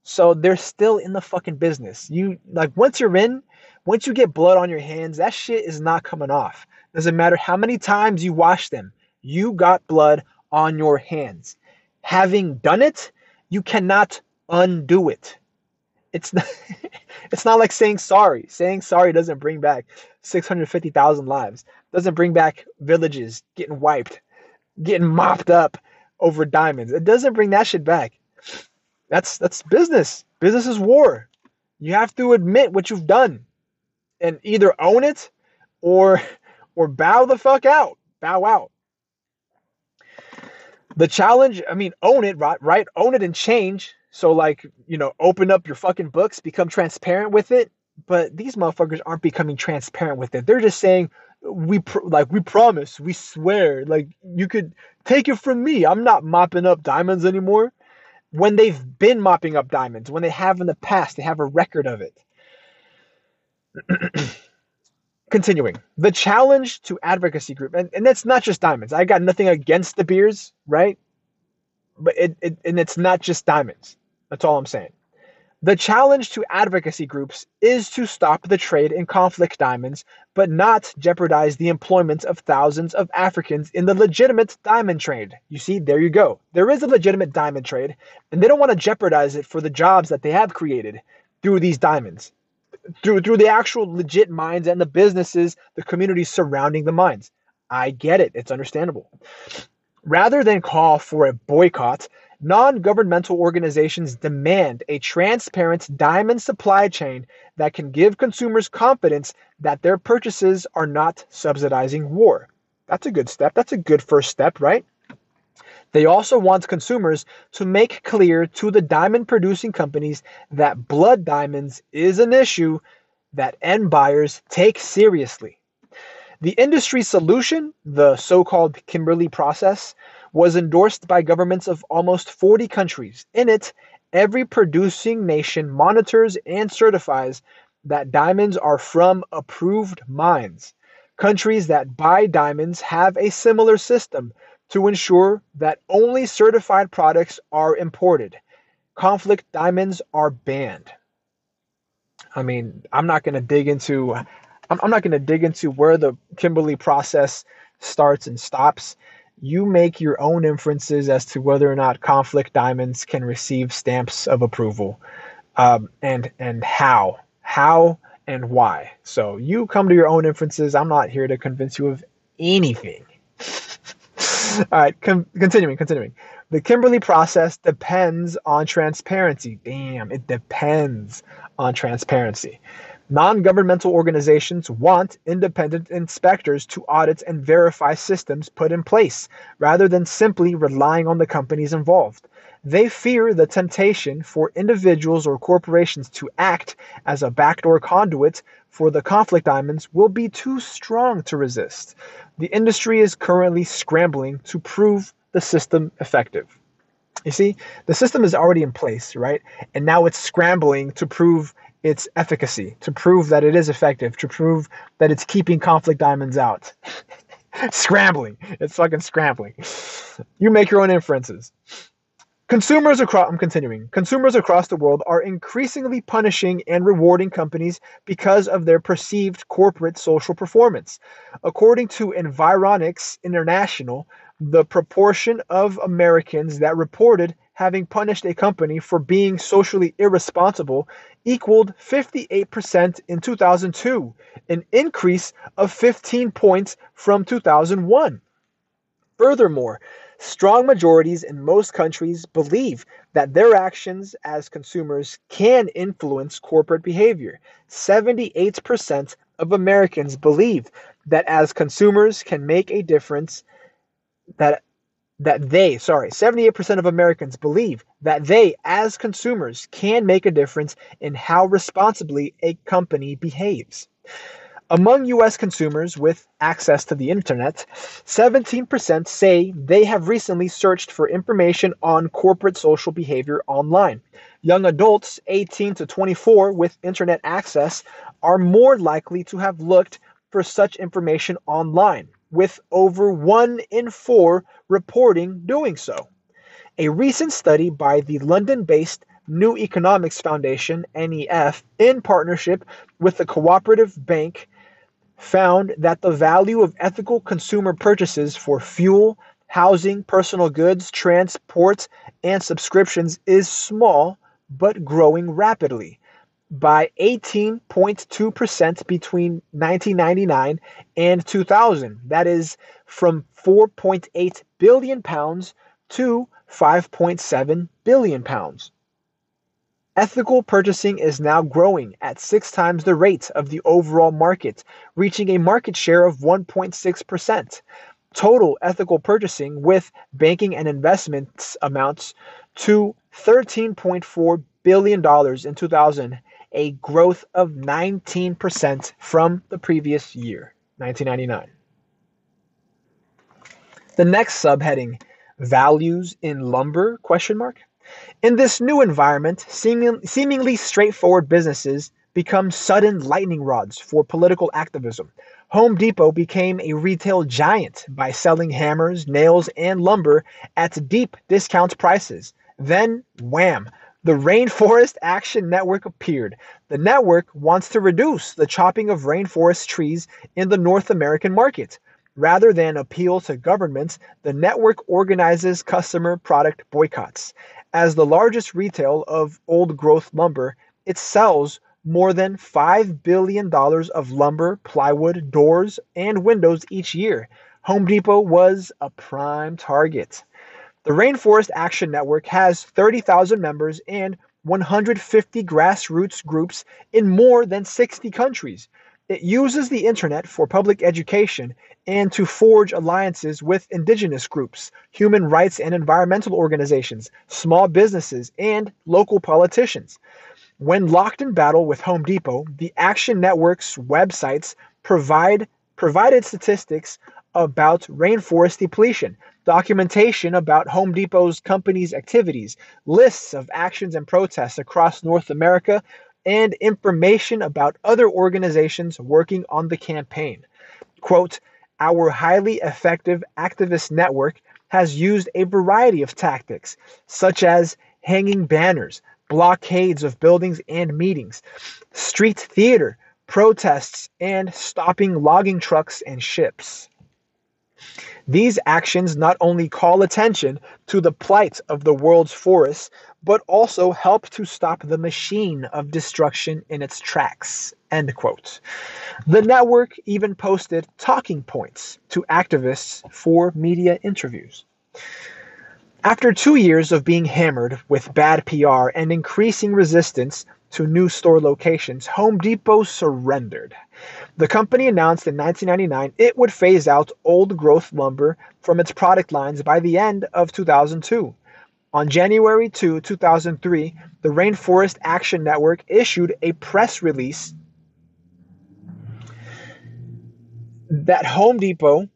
So they're still in the fucking business. You like once you're in, once you get blood on your hands, that shit is not coming off. Doesn't matter how many times you wash them, you got blood on your hands. Having done it, you cannot undo it. It's not, it's not like saying sorry. Saying sorry doesn't bring back 650,000 lives. Doesn't bring back villages getting wiped, getting mopped up over diamonds. It doesn't bring that shit back. That's that's business. Business is war. You have to admit what you've done and either own it or or bow the fuck out. Bow out. The challenge, I mean, own it, right? Right? Own it and change. So like, you know, open up your fucking books, become transparent with it. But these motherfuckers aren't becoming transparent with it. They're just saying, we pr- like we promise, we swear. Like you could take it from me. I'm not mopping up diamonds anymore. When they've been mopping up diamonds, when they have in the past, they have a record of it. Continuing, the challenge to advocacy group, and, and that's not just diamonds. I got nothing against De Beers, right? But it, it and it's not just diamonds. That's all I'm saying. The challenge to advocacy groups is to stop the trade in conflict diamonds, but not jeopardize the employment of thousands of Africans in the legitimate diamond trade. You see, there you go. There is a legitimate diamond trade, and they don't want to jeopardize it for the jobs that they have created through these diamonds, through through the actual legit mines and the businesses, the communities surrounding the mines. I get it. It's understandable. Rather than call for a boycott, Non governmental organizations demand a transparent diamond supply chain that can give consumers confidence that their purchases are not subsidizing war. That's a good step. That's a good first step, right? They also want consumers to make clear to the diamond producing companies that blood diamonds is an issue that end buyers take seriously. The industry solution, the so called Kimberley process, was endorsed by governments of almost 40 countries. In it, every producing nation monitors and certifies that diamonds are from approved mines. Countries that buy diamonds have a similar system to ensure that only certified products are imported. Conflict diamonds are banned. I mean, I'm not going to dig into I'm, not going to dig into where the Kimberley process starts and stops you make your own inferences as to whether or not conflict diamonds can receive stamps of approval um, and and how how and why. So you come to your own inferences. I'm not here to convince you of anything. All right com- continuing continuing. The kimberley process depends on transparency. Damn it depends on transparency Non governmental organizations want independent inspectors to audit and verify systems put in place, rather than simply relying on the companies involved. They fear the temptation for individuals or corporations to act as a backdoor conduit for the conflict diamonds will be too strong to resist. The industry is currently scrambling to prove the system effective. You see, the system is already in place, right? And now it's scrambling to prove its efficacy, to prove that it is effective, to prove that it's keeping conflict diamonds out. scrambling. It's fucking scrambling. You make your own inferences. Consumers across I'm continuing. Consumers across the world are increasingly punishing and rewarding companies because of their perceived corporate social performance. According to Environics International, the proportion of Americans that reported having punished a company for being socially irresponsible equaled 58% in 2002, an increase of 15 points from 2001. Furthermore, strong majorities in most countries believe that their actions as consumers can influence corporate behavior. 78% of Americans believe that as consumers can make a difference that that they, sorry, 78% of Americans believe that they, as consumers, can make a difference in how responsibly a company behaves. Among US consumers with access to the internet, 17% say they have recently searched for information on corporate social behavior online. Young adults 18 to 24 with internet access are more likely to have looked for such information online with over one in four reporting doing so. A recent study by the London based New Economics Foundation, NEF, in partnership with the Cooperative Bank, found that the value of ethical consumer purchases for fuel, housing, personal goods, transport, and subscriptions is small but growing rapidly by 18.2% between 1999 and 2000. That is from 4.8 billion pounds to 5.7 billion pounds. Ethical purchasing is now growing at six times the rate of the overall market, reaching a market share of 1.6%. Total ethical purchasing with banking and investments amounts to $13.4 billion in 2000, a growth of 19% from the previous year, 1999. The next subheading, values in lumber question mark. In this new environment, seeming, seemingly straightforward businesses become sudden lightning rods for political activism. Home Depot became a retail giant by selling hammers, nails, and lumber at deep discount prices. Then, wham, the Rainforest Action Network appeared. The network wants to reduce the chopping of rainforest trees in the North American market. Rather than appeal to governments, the network organizes customer product boycotts. As the largest retail of old growth lumber, it sells more than $5 billion of lumber, plywood, doors, and windows each year. Home Depot was a prime target. The Rainforest Action Network has 30,000 members and 150 grassroots groups in more than 60 countries. It uses the internet for public education and to forge alliances with indigenous groups, human rights and environmental organizations, small businesses, and local politicians. When locked in battle with Home Depot, the Action Network's websites provide provided statistics about rainforest depletion, documentation about Home Depot's company's activities, lists of actions and protests across North America, and information about other organizations working on the campaign. Quote, our highly effective activist network has used a variety of tactics, such as hanging banners, blockades of buildings and meetings, street theater, protests, and stopping logging trucks and ships. These actions not only call attention to the plight of the world's forests, but also help to stop the machine of destruction in its tracks. End quote. The network even posted talking points to activists for media interviews. After two years of being hammered with bad PR and increasing resistance to new store locations, Home Depot surrendered. The company announced in 1999 it would phase out old growth lumber from its product lines by the end of 2002. On January 2, 2003, the Rainforest Action Network issued a press release that Home Depot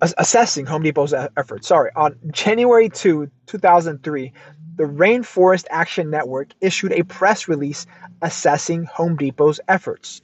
assessing Home Depot's efforts. Sorry, on January 2, 2003, the Rainforest Action Network issued a press release assessing Home Depot's efforts.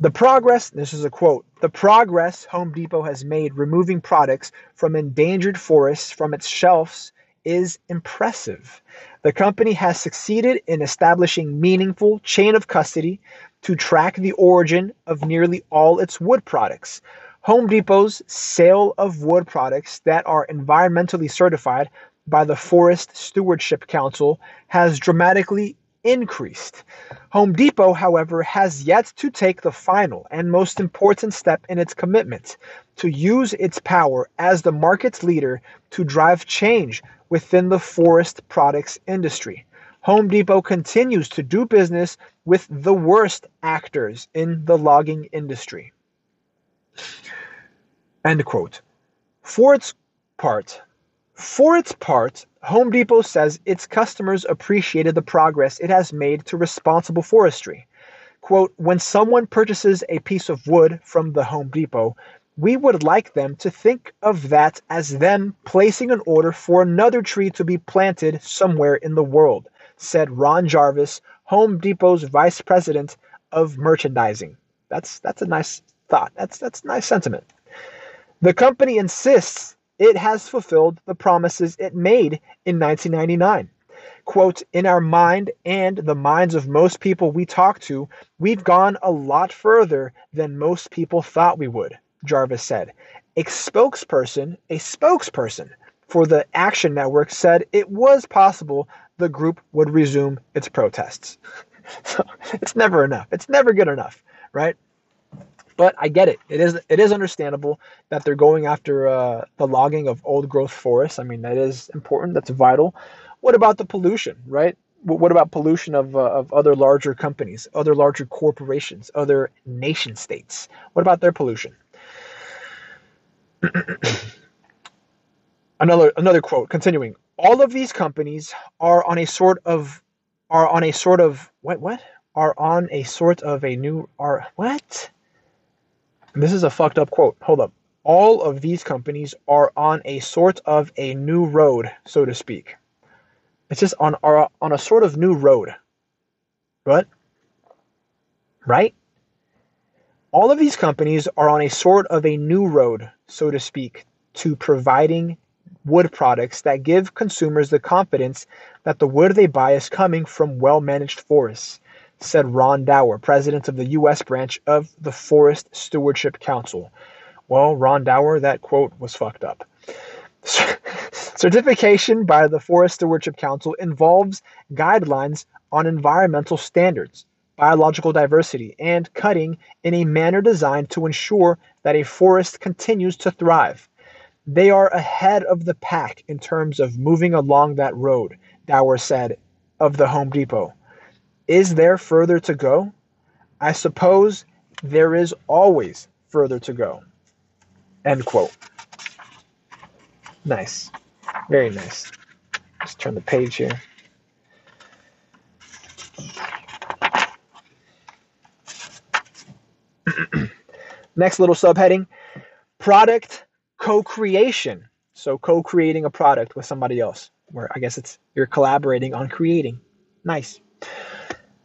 The progress, this is a quote, the progress Home Depot has made removing products from endangered forests from its shelves is impressive. The company has succeeded in establishing meaningful chain of custody to track the origin of nearly all its wood products. Home Depot's sale of wood products that are environmentally certified by the Forest Stewardship Council has dramatically increased. Home Depot, however, has yet to take the final and most important step in its commitment to use its power as the market's leader to drive change within the forest products industry. Home Depot continues to do business with the worst actors in the logging industry. End quote. For its part, for its part, Home Depot says its customers appreciated the progress it has made to responsible forestry. Quote, when someone purchases a piece of wood from the Home Depot, we would like them to think of that as them placing an order for another tree to be planted somewhere in the world, said Ron Jarvis, Home Depot's vice president of merchandising. That's that's a nice thought. That's that's nice sentiment. The company insists it has fulfilled the promises it made in 1999. Quote, in our mind and the minds of most people we talk to, we've gone a lot further than most people thought we would, Jarvis said. A spokesperson, a spokesperson for the Action Network said it was possible the group would resume its protests. so it's never enough. It's never good enough, right? But I get it. It is it is understandable that they're going after uh, the logging of old growth forests. I mean, that is important. That's vital. What about the pollution, right? What about pollution of, uh, of other larger companies, other larger corporations, other nation states? What about their pollution? another another quote continuing all of these companies are on a sort of are on a sort of what what are on a sort of a new are what this is a fucked up quote. Hold up. All of these companies are on a sort of a new road so to speak. It's just on are on a sort of new road. What right? All of these companies are on a sort of a new road so to speak to providing wood products that give consumers the confidence that the wood they buy is coming from well managed forests, said Ron Dower, president of the U.S. branch of the Forest Stewardship Council. Well, Ron Dower, that quote was fucked up. Certification by the Forest Stewardship Council involves guidelines on environmental standards, biological diversity, and cutting in a manner designed to ensure that a forest continues to thrive. They are ahead of the pack in terms of moving along that road, Dower said of the Home Depot. Is there further to go? I suppose there is always further to go. End quote. Nice. Very nice. Let's turn the page here. Next little subheading product co-creation. So co-creating a product with somebody else, where I guess it's you're collaborating on creating. Nice.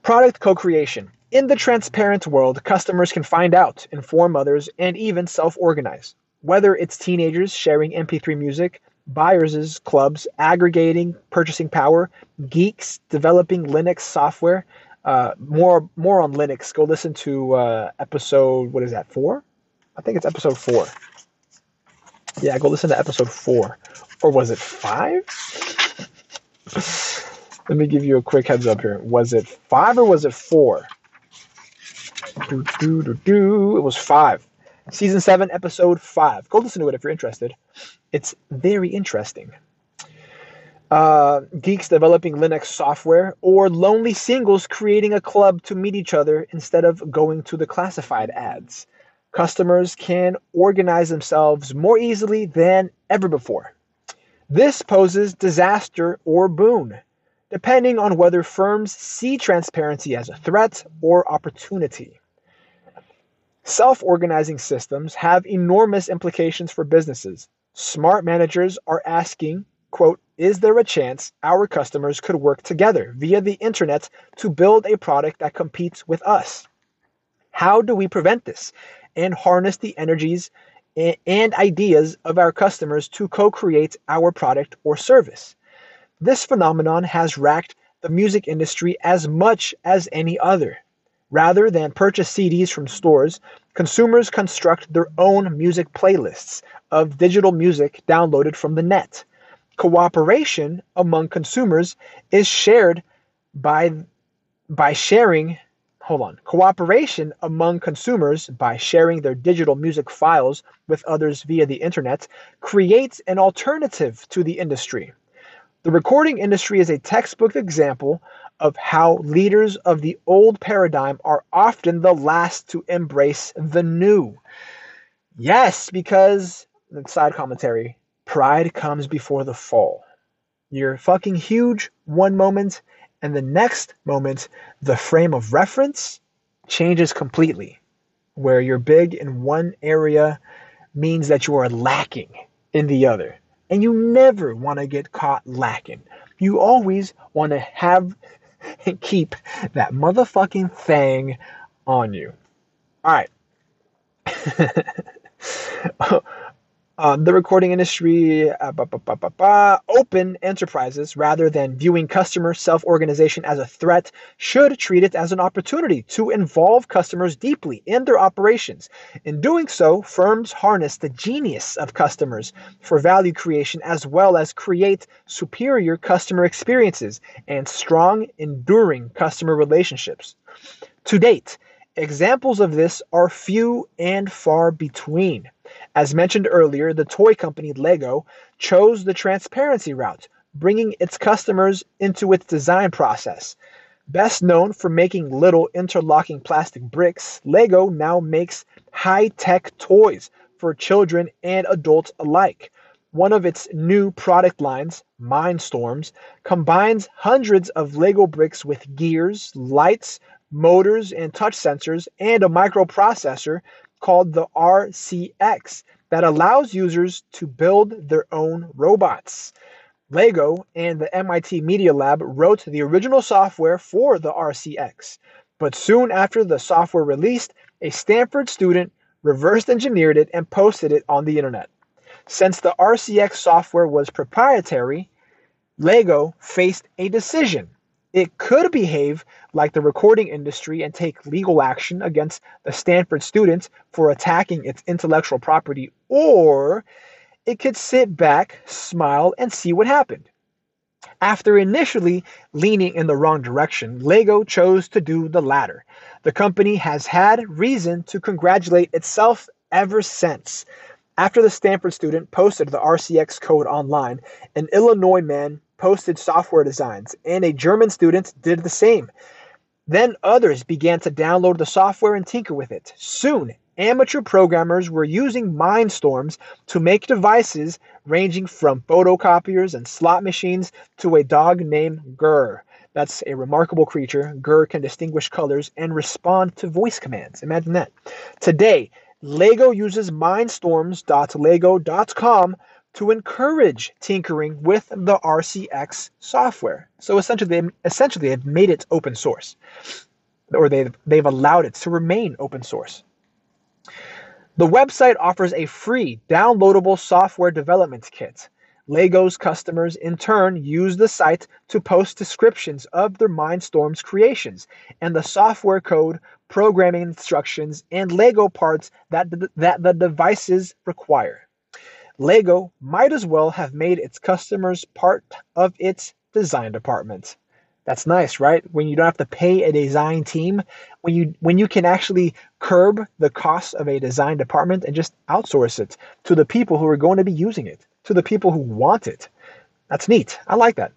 Product co-creation. In the transparent world, customers can find out, inform others, and even self-organize. Whether it's teenagers sharing MP3 music, buyers' clubs aggregating purchasing power, geeks developing Linux software. Uh, more more on Linux. Go listen to uh, episode what is that four? I think it's episode four. Yeah, go listen to episode four. Or was it five? Let me give you a quick heads up here. Was it five or was it four? Do, do, do, do. It was five. Season seven, episode five. Go listen to it if you're interested. It's very interesting. Uh, geeks developing Linux software, or lonely singles creating a club to meet each other instead of going to the classified ads customers can organize themselves more easily than ever before. This poses disaster or boon, depending on whether firms see transparency as a threat or opportunity. Self organizing systems have enormous implications for businesses. Smart managers are asking, quote, is there a chance our customers could work together via the internet to build a product that competes with us? How do we prevent this? and harness the energies and ideas of our customers to co create our product or service. This phenomenon has racked the music industry as much as any other. Rather than purchase CDs from stores, consumers construct their own music playlists of digital music downloaded from the net. Cooperation among consumers is shared by, by sharing hold on. Cooperation among consumers by sharing their digital music files with others via the internet creates an alternative to the industry. The recording industry is a textbook example of how leaders of the old paradigm are often the last to embrace the new. Yes, because, side commentary, pride comes before the fall. You're fucking huge one moment and the next moment, the frame of reference changes completely. Where you're big in one area means that you are lacking in the other. And you never want to get caught lacking. You always want to have and keep that motherfucking thing on you. All right. Oh, Uh, the recording industry, uh, bah, bah, bah, open enterprises, rather than viewing customer self organization as a threat, should treat it as an opportunity to involve customers deeply in their operations. In doing so, firms harness the genius of customers for value creation as well as create superior customer experiences and strong, enduring customer relationships. To date, examples of this are few and far between. As mentioned earlier, the toy company Lego chose the transparency route, bringing its customers into its design process. Best known for making little interlocking plastic bricks, Lego now makes high tech toys for children and adults alike. One of its new product lines, Mindstorms, combines hundreds of Lego bricks with gears, lights, motors, and touch sensors, and a microprocessor called the RCX that allows users to build their own robots. Lego and the MIT Media Lab wrote the original software for the RCX, but soon after the software released, a Stanford student reverse engineered it and posted it on the internet. Since the RCX software was proprietary, Lego faced a decision. It could behave like the recording industry and take legal action against the Stanford students for attacking its intellectual property, or it could sit back, smile, and see what happened. After initially leaning in the wrong direction, Lego chose to do the latter. The company has had reason to congratulate itself ever since. After the Stanford student posted the RCX code online, an Illinois man posted software designs, and a German student did the same. Then others began to download the software and tinker with it. Soon, amateur programmers were using Mindstorms to make devices ranging from photocopiers and slot machines to a dog named Gurr. That's a remarkable creature. Gurr can distinguish colors and respond to voice commands. Imagine that. Today, Lego uses mindstorms.lego.com to encourage tinkering with the RCX software. So essentially, they, essentially they've made it open source, or they've, they've allowed it to remain open source. The website offers a free downloadable software development kit. Lego's customers, in turn, use the site to post descriptions of their Mindstorms creations and the software code programming instructions, and Lego parts that the, that the devices require. Lego might as well have made its customers part of its design department. That's nice, right? When you don't have to pay a design team, when you when you can actually curb the cost of a design department and just outsource it to the people who are going to be using it, to the people who want it. That's neat. I like that.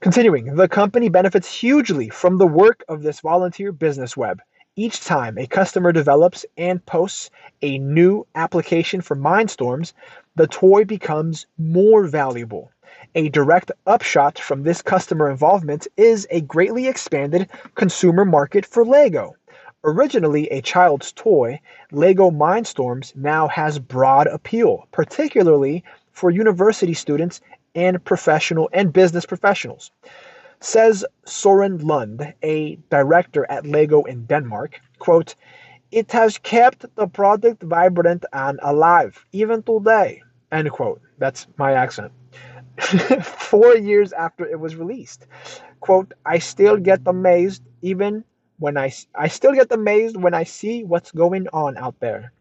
Continuing, the company benefits hugely from the work of this volunteer business web. Each time a customer develops and posts a new application for Mindstorms, the toy becomes more valuable. A direct upshot from this customer involvement is a greatly expanded consumer market for Lego. Originally a child's toy, Lego Mindstorms now has broad appeal, particularly for university students and professional and business professionals. Says Soren Lund, a director at Lego in Denmark, quote, it has kept the product vibrant and alive, even today, end quote. That's my accent. Four years after it was released. Quote, I still get amazed even when I, I still get amazed when I see what's going on out there.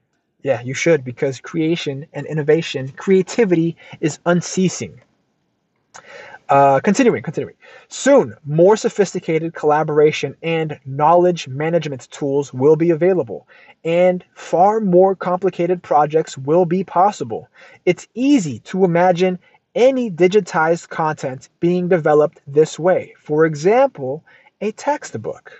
Yeah, you should because creation and innovation, creativity is unceasing. Uh, continuing, continuing. Soon, more sophisticated collaboration and knowledge management tools will be available, and far more complicated projects will be possible. It's easy to imagine any digitized content being developed this way. For example, a textbook.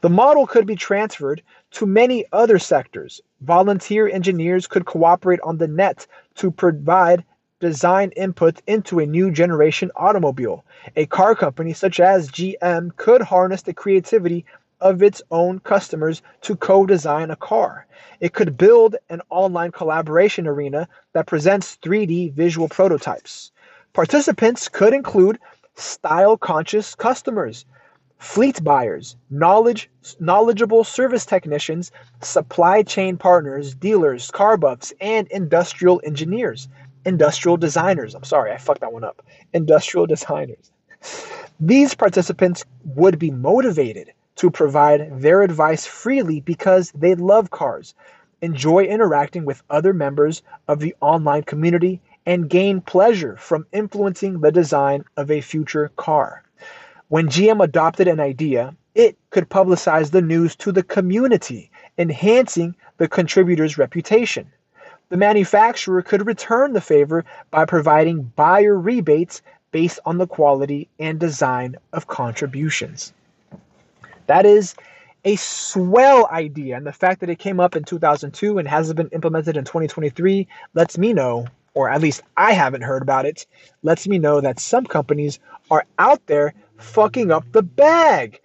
The model could be transferred to many other sectors. Volunteer engineers could cooperate on the net to provide design input into a new generation automobile. A car company such as GM could harness the creativity of its own customers to co design a car. It could build an online collaboration arena that presents 3D visual prototypes. Participants could include style conscious customers, fleet buyers, knowledge, knowledgeable service technicians, supply chain partners, dealers, car buffs, and industrial engineers industrial designers. I'm sorry, I fucked that one up. Industrial designers. These participants would be motivated to provide their advice freely because they love cars, enjoy interacting with other members of the online community, and gain pleasure from influencing the design of a future car. When GM adopted an idea, it could publicize the news to the community, enhancing the contributor's reputation the manufacturer could return the favor by providing buyer rebates based on the quality and design of contributions. That is a swell idea. And the fact that it came up in 2002 and hasn't been implemented in 2023 lets me know, or at least I haven't heard about it, lets me know that some companies are out there fucking up the bag.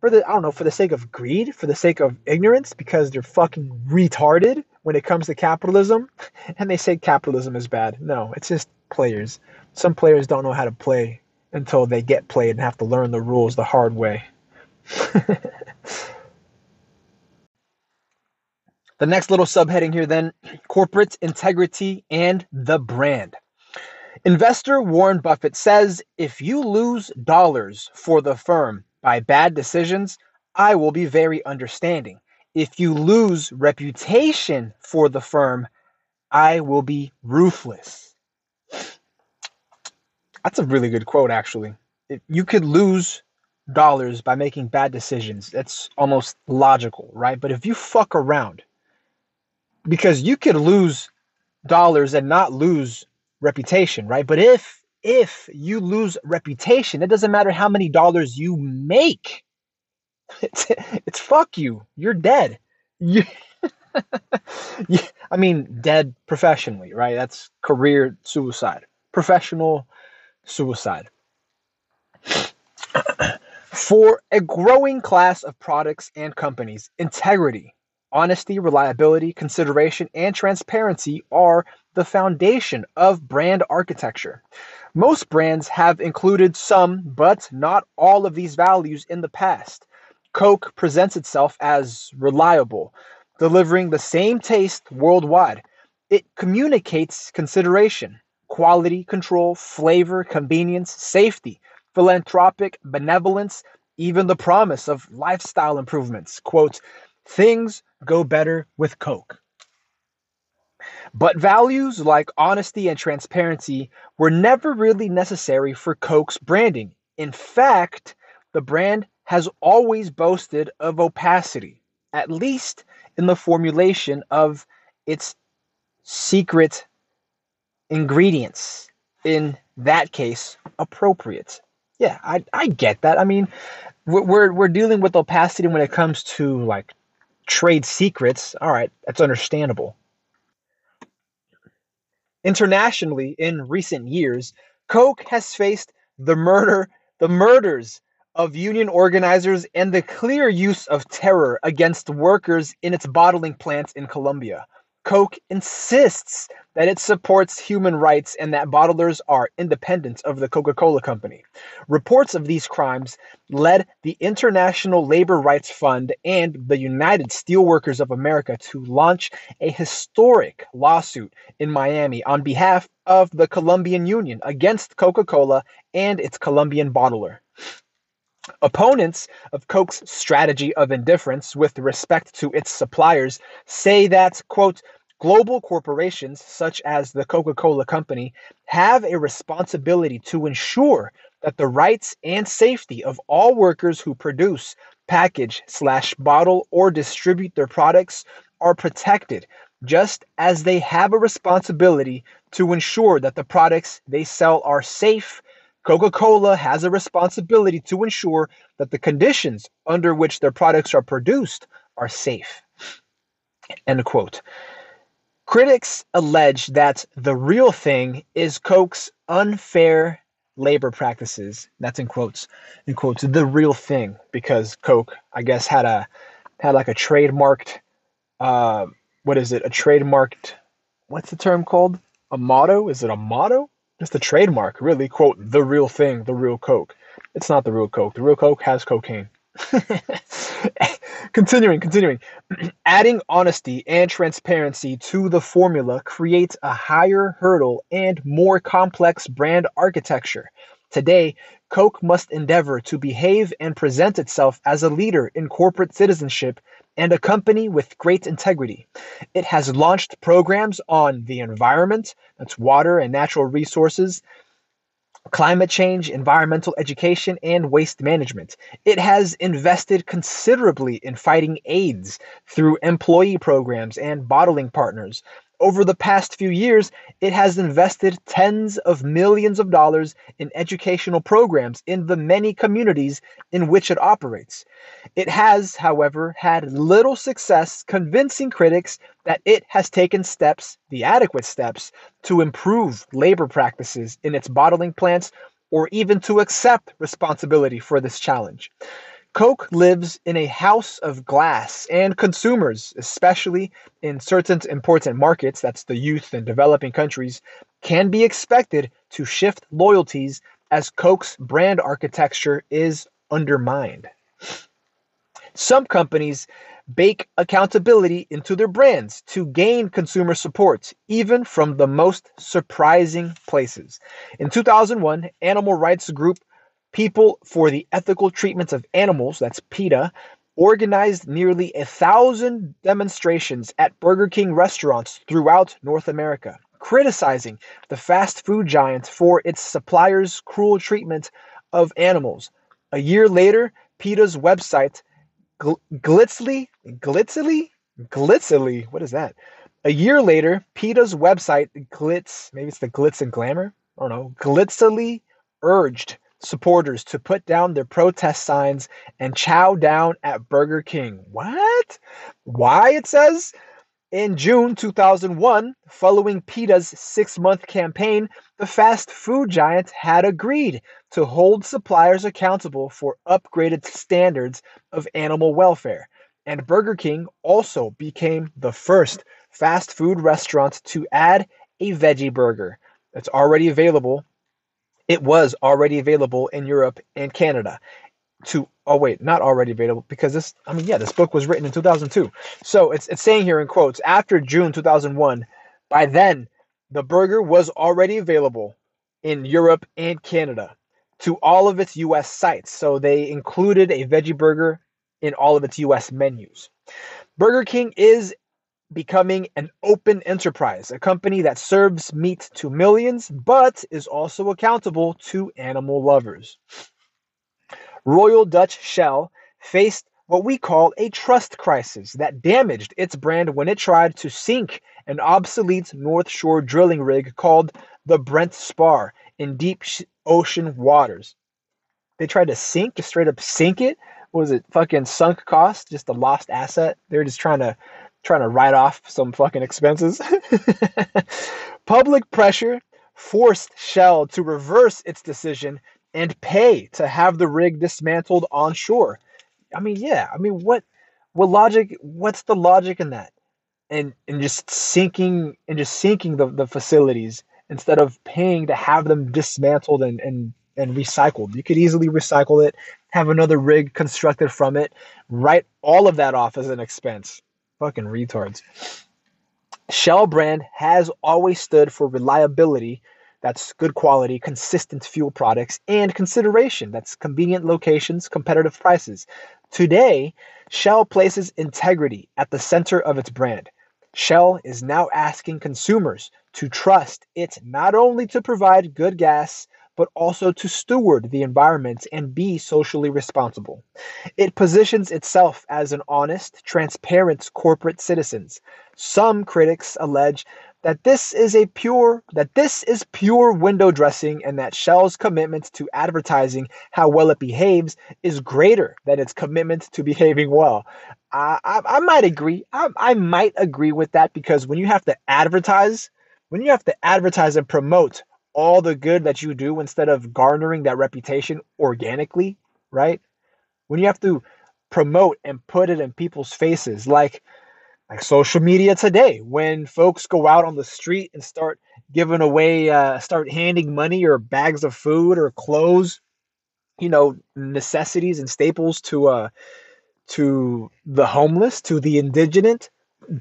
For the, I don't know, for the sake of greed, for the sake of ignorance, because they're fucking retarded when it comes to capitalism. And they say capitalism is bad. No, it's just players. Some players don't know how to play until they get played and have to learn the rules the hard way. the next little subheading here then corporate integrity and the brand. Investor Warren Buffett says if you lose dollars for the firm by bad decisions, I will be very understanding. If you lose reputation for the firm, I will be ruthless. That's a really good quote, actually. If you could lose dollars by making bad decisions. That's almost logical, right? But if you fuck around, because you could lose dollars and not lose reputation, right? But if if you lose reputation, it doesn't matter how many dollars you make. It's, it's fuck you. You're dead. You, I mean, dead professionally, right? That's career suicide, professional suicide. For a growing class of products and companies, integrity, honesty, reliability, consideration, and transparency are the foundation of brand architecture. Most brands have included some, but not all of these values in the past. Coke presents itself as reliable, delivering the same taste worldwide. It communicates consideration, quality control, flavor, convenience, safety, philanthropic benevolence, even the promise of lifestyle improvements. Quote, things go better with Coke. But values like honesty and transparency were never really necessary for Coke's branding. In fact, the brand has always boasted of opacity, at least in the formulation of its secret ingredients. In that case, appropriate yeah, I, I get that. I mean, we're, we're dealing with opacity when it comes to like trade secrets. All right, that's understandable. Internationally, in recent years, Coke has faced the murder, the murders of union organizers and the clear use of terror against workers in its bottling plants in Colombia. Coke insists that it supports human rights and that bottlers are independent of the Coca Cola Company. Reports of these crimes led the International Labor Rights Fund and the United Steelworkers of America to launch a historic lawsuit in Miami on behalf of the Colombian Union against Coca Cola and its Colombian bottler. Opponents of Coke's strategy of indifference with respect to its suppliers say that, quote, global corporations such as the Coca Cola Company have a responsibility to ensure that the rights and safety of all workers who produce, package, slash bottle, or distribute their products are protected, just as they have a responsibility to ensure that the products they sell are safe Coca Cola has a responsibility to ensure that the conditions under which their products are produced are safe. End quote. Critics allege that the real thing is Coke's unfair labor practices. That's in quotes. In quotes, the real thing, because Coke, I guess, had a had like a trademarked uh what is it? A trademarked what's the term called? A motto? Is it a motto? It's the trademark, really. Quote, the real thing, the real Coke. It's not the real Coke. The real Coke has cocaine. continuing, continuing. Adding honesty and transparency to the formula creates a higher hurdle and more complex brand architecture. Today, Coke must endeavor to behave and present itself as a leader in corporate citizenship and a company with great integrity. It has launched programs on the environment, that's water and natural resources, climate change, environmental education, and waste management. It has invested considerably in fighting AIDS through employee programs and bottling partners, Over the past few years, it has invested tens of millions of dollars in educational programs in the many communities in which it operates. It has, however, had little success convincing critics that it has taken steps, the adequate steps, to improve labor practices in its bottling plants or even to accept responsibility for this challenge. Coke lives in a house of glass, and consumers, especially in certain important markets, that's the youth and developing countries, can be expected to shift loyalties as Coke's brand architecture is undermined. Some companies bake accountability into their brands to gain consumer support, even from the most surprising places. In 2001, animal rights group People for the Ethical Treatment of Animals, that's PETA, organized nearly a thousand demonstrations at Burger King restaurants throughout North America, criticizing the fast food giant for its suppliers' cruel treatment of animals. A year later, PETA's website, gl- Glitzly, Glitzly, Glitzly, what is that? A year later, PETA's website, Glitz, maybe it's the Glitz and Glamour, I don't know, Glitzily urged supporters to put down their protest signs and chow down at Burger King. What? Why, it says? In June 2001, following PETA's six month campaign, the fast food giant had agreed to hold suppliers accountable for upgraded standards of animal welfare. And Burger King also became the first fast food restaurant to add a veggie burger that's already available it was already available in Europe and Canada. To oh wait, not already available because this I mean yeah, this book was written in 2002. So it's it's saying here in quotes after June 2001, by then the burger was already available in Europe and Canada to all of its US sites. So they included a veggie burger in all of its US menus. Burger King is becoming an open enterprise, a company that serves meat to millions but is also accountable to animal lovers. Royal Dutch Shell faced what we call a trust crisis that damaged its brand when it tried to sink an obsolete North Shore drilling rig called the Brent Spar in deep ocean waters. They tried to sink, just straight up sink it. What was it fucking sunk cost? Just a lost asset. They're just trying to trying to write off some fucking expenses. Public pressure forced Shell to reverse its decision and pay to have the rig dismantled on shore. I mean, yeah, I mean, what, what logic? What's the logic in that? And and just sinking and just sinking the, the facilities instead of paying to have them dismantled and and and recycled. You could easily recycle it, have another rig constructed from it, write all of that off as an expense. Fucking retards. Shell brand has always stood for reliability, that's good quality, consistent fuel products, and consideration, that's convenient locations, competitive prices. Today, Shell places integrity at the center of its brand. Shell is now asking consumers to trust it not only to provide good gas, but also to steward the environment and be socially responsible. It positions itself as an honest, transparent corporate citizen. Some critics allege that this is a pure that this is pure window dressing and that Shell's commitment to advertising how well it behaves is greater than its commitment to behaving well. I, I, I might agree. I, I might agree with that because when you have to advertise, when you have to advertise and promote all the good that you do instead of garnering that reputation organically, right? When you have to promote and put it in people's faces, like like social media today, when folks go out on the street and start giving away, uh, start handing money or bags of food or clothes, you know, necessities and staples to uh to the homeless, to the indigent,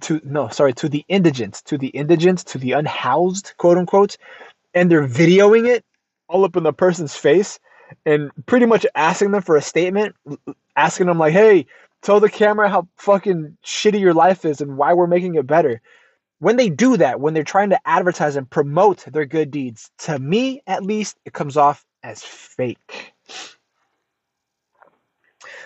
to no, sorry, to the indigent, to the indigent, to the unhoused, quote unquote and they're videoing it all up in the person's face and pretty much asking them for a statement, asking them like, "Hey, tell the camera how fucking shitty your life is and why we're making it better." When they do that, when they're trying to advertise and promote their good deeds, to me at least, it comes off as fake.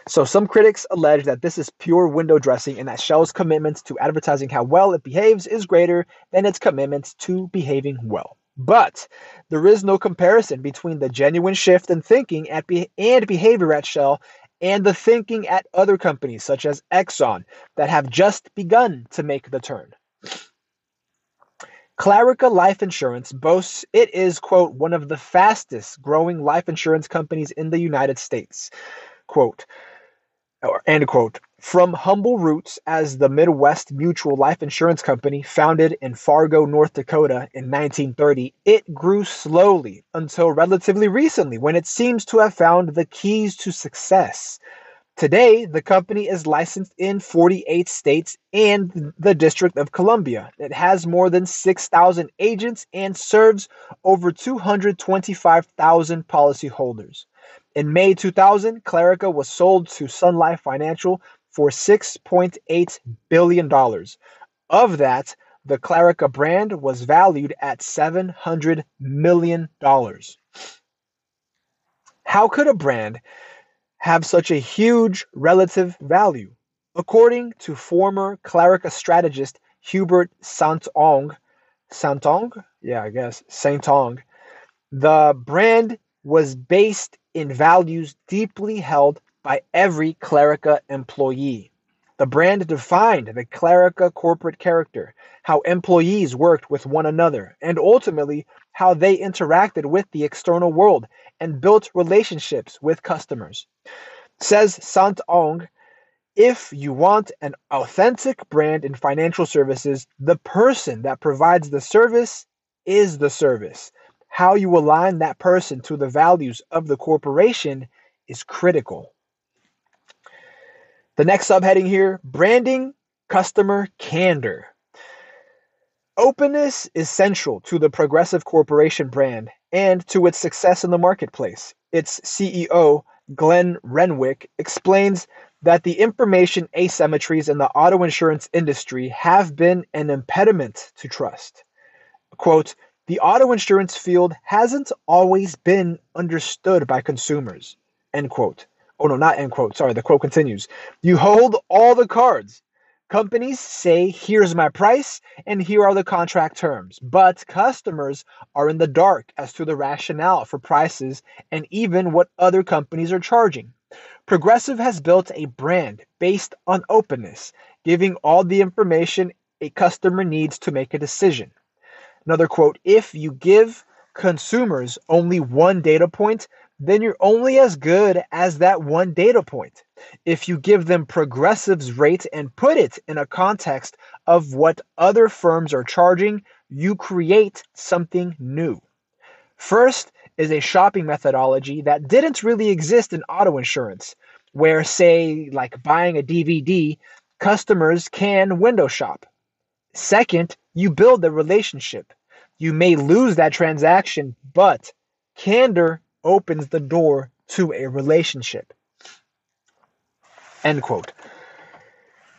So some critics allege that this is pure window dressing and that Shell's commitment to advertising how well it behaves is greater than its commitment to behaving well. But there is no comparison between the genuine shift in thinking at be- and behavior at Shell and the thinking at other companies such as Exxon that have just begun to make the turn. Clarica Life Insurance boasts it is, quote, one of the fastest growing life insurance companies in the United States. Quote, end quote. From humble roots as the Midwest Mutual Life Insurance Company, founded in Fargo, North Dakota in 1930, it grew slowly until relatively recently when it seems to have found the keys to success. Today, the company is licensed in 48 states and the District of Columbia. It has more than 6,000 agents and serves over 225,000 policyholders. In May 2000, Clarica was sold to Sun Life Financial for $6.8 billion. Of that, the Clarica brand was valued at $700 million. How could a brand have such a huge relative value. According to former Clarica strategist Hubert Santong, Santong, yeah, I guess Santong, the brand was based in values deeply held by every Clarica employee. The brand defined the Clarica corporate character, how employees worked with one another, and ultimately how they interacted with the external world and built relationships with customers. Says Sant Ong, if you want an authentic brand in financial services, the person that provides the service is the service. How you align that person to the values of the corporation is critical. The next subheading here branding customer candor. Openness is central to the Progressive Corporation brand and to its success in the marketplace. Its CEO, Glenn Renwick, explains that the information asymmetries in the auto insurance industry have been an impediment to trust. Quote, the auto insurance field hasn't always been understood by consumers. End quote. Oh, no, not end quote. Sorry, the quote continues. You hold all the cards. Companies say, here's my price and here are the contract terms, but customers are in the dark as to the rationale for prices and even what other companies are charging. Progressive has built a brand based on openness, giving all the information a customer needs to make a decision. Another quote If you give consumers only one data point, then you're only as good as that one data point. If you give them Progressive's rate and put it in a context of what other firms are charging, you create something new. First is a shopping methodology that didn't really exist in auto insurance, where, say, like buying a DVD, customers can window shop. Second, you build the relationship. You may lose that transaction, but candor opens the door to a relationship. End quote.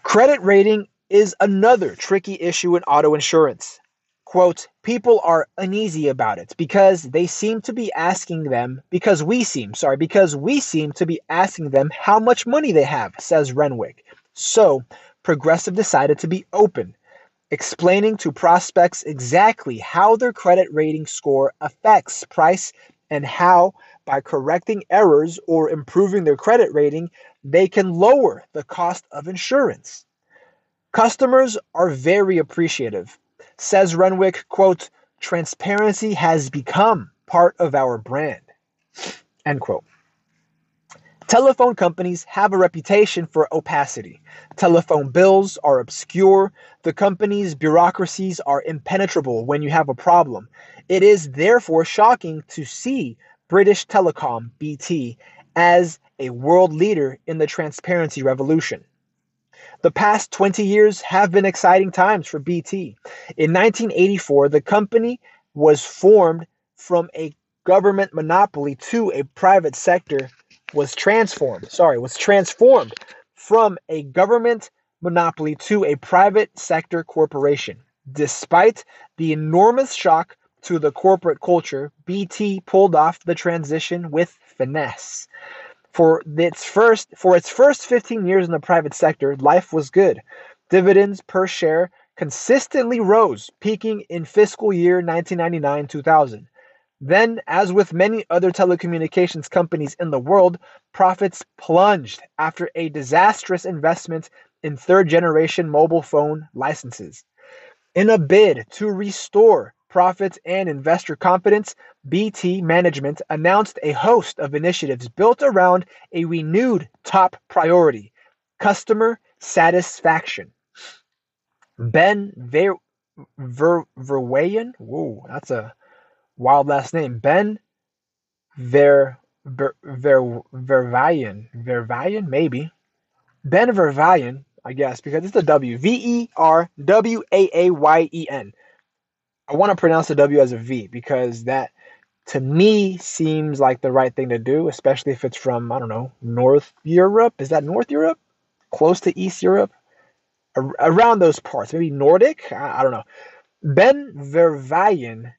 Credit rating is another tricky issue in auto insurance. Quote, people are uneasy about it because they seem to be asking them, because we seem, sorry, because we seem to be asking them how much money they have, says Renwick. So, Progressive decided to be open, explaining to prospects exactly how their credit rating score affects price and how, by correcting errors or improving their credit rating, they can lower the cost of insurance. Customers are very appreciative. Says Renwick, quote, transparency has become part of our brand. End quote. Telephone companies have a reputation for opacity. Telephone bills are obscure. The company's bureaucracies are impenetrable when you have a problem. It is therefore shocking to see British Telecom, BT, as a world leader in the transparency revolution. The past 20 years have been exciting times for BT. In 1984, the company was formed from a government monopoly to a private sector was transformed, sorry, was transformed from a government monopoly to a private sector corporation. Despite the enormous shock to the corporate culture, BT pulled off the transition with finesse. For its first for its first 15 years in the private sector, life was good. Dividends per share consistently rose, peaking in fiscal year 1999-2000. Then, as with many other telecommunications companies in the world, profits plunged after a disastrous investment in third generation mobile phone licenses. In a bid to restore profits and investor confidence, BT management announced a host of initiatives built around a renewed top priority customer satisfaction. Ben Ver, Ver, Verwaayen, whoa, that's a wild last name. Ben Ver, Ver, Ver, Vervayen, Vervayen, maybe. Ben Vervayen, I guess, because it's a W. V E R W A A Y E N. I want to pronounce the W as a V because that to me seems like the right thing to do, especially if it's from, I don't know, North Europe. Is that North Europe? Close to East Europe? around those parts, maybe Nordic. I, I don't know. Ben Vervayen,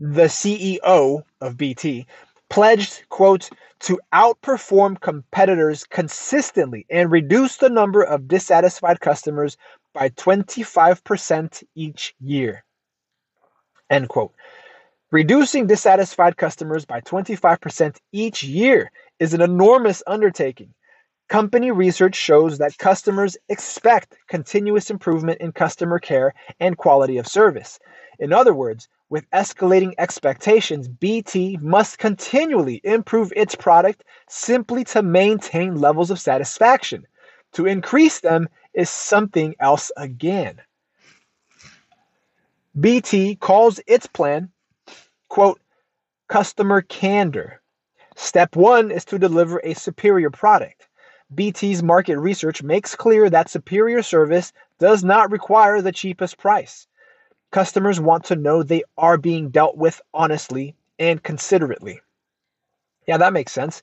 the CEO of BT, pledged, quote, to outperform competitors consistently and reduce the number of dissatisfied customers by 25% each year. End quote. Reducing dissatisfied customers by 25% each year is an enormous undertaking. Company research shows that customers expect continuous improvement in customer care and quality of service. In other words, with escalating expectations, BT must continually improve its product simply to maintain levels of satisfaction. To increase them is something else again. BT calls its plan, quote, customer candor. Step one is to deliver a superior product. BT's market research makes clear that superior service does not require the cheapest price. Customers want to know they are being dealt with honestly and considerately. Yeah, that makes sense.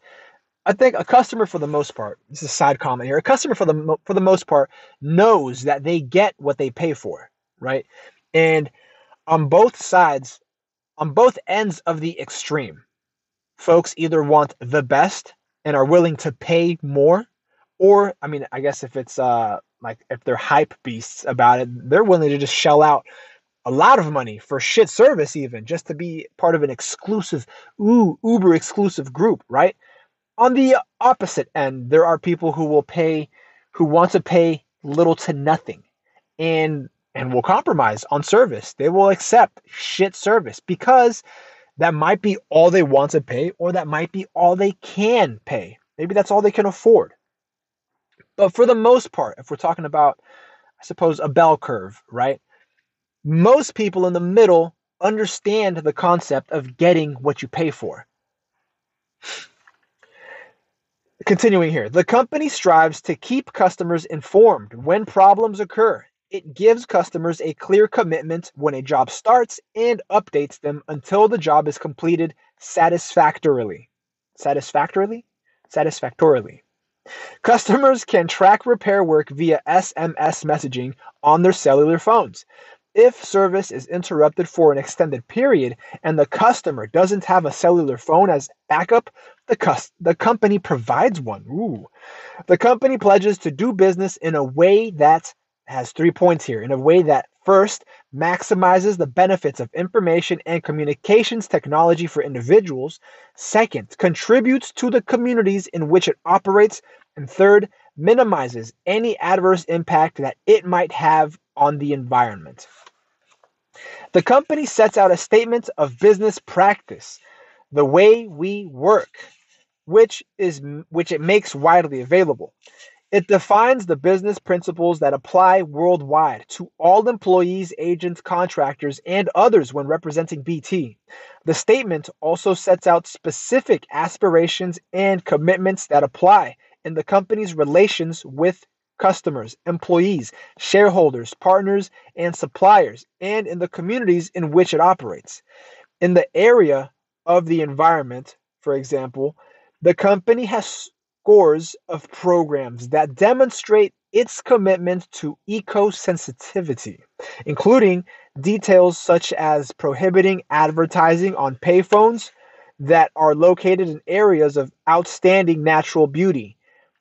I think a customer, for the most part, this is a side comment here. A customer, for the for the most part, knows that they get what they pay for, right? And on both sides, on both ends of the extreme, folks either want the best and are willing to pay more, or I mean, I guess if it's uh like if they're hype beasts about it, they're willing to just shell out a lot of money for shit service even just to be part of an exclusive ooh uber exclusive group right? On the opposite end there are people who will pay who want to pay little to nothing and and will compromise on service. They will accept shit service because that might be all they want to pay or that might be all they can pay. Maybe that's all they can afford. But for the most part, if we're talking about, I suppose, a bell curve, right? Most people in the middle understand the concept of getting what you pay for. Continuing here, the company strives to keep customers informed when problems occur. It gives customers a clear commitment when a job starts and updates them until the job is completed satisfactorily. Satisfactorily? Satisfactorily. Customers can track repair work via SMS messaging on their cellular phones. If service is interrupted for an extended period and the customer doesn't have a cellular phone as backup, the, cus- the company provides one. Ooh. The company pledges to do business in a way that has three points here in a way that first maximizes the benefits of information and communications technology for individuals, second, contributes to the communities in which it operates, and third, minimizes any adverse impact that it might have on the environment. The company sets out a statement of business practice, the way we work, which is which it makes widely available. It defines the business principles that apply worldwide to all employees, agents, contractors, and others when representing BT. The statement also sets out specific aspirations and commitments that apply in the company's relations with customers, employees, shareholders, partners, and suppliers, and in the communities in which it operates. In the area of the environment, for example, the company has scores of programs that demonstrate its commitment to eco sensitivity, including details such as prohibiting advertising on payphones, that are located in areas of outstanding natural beauty,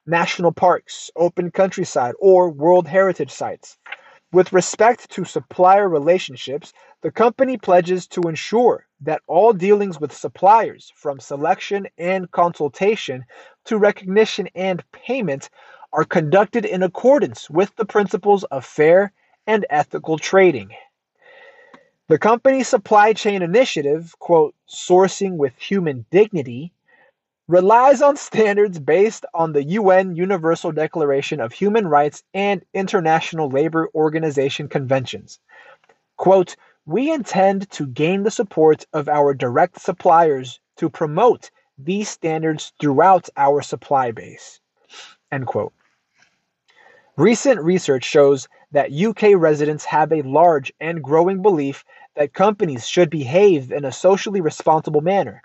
national parks, open countryside, or World Heritage sites. With respect to supplier relationships, the company pledges to ensure that all dealings with suppliers, from selection and consultation to recognition and payment, are conducted in accordance with the principles of fair and ethical trading. The company's supply chain initiative, quote, sourcing with human dignity, relies on standards based on the UN Universal Declaration of Human Rights and International Labor Organization conventions. Quote, we intend to gain the support of our direct suppliers to promote these standards throughout our supply base. End quote. Recent research shows that UK residents have a large and growing belief that companies should behave in a socially responsible manner.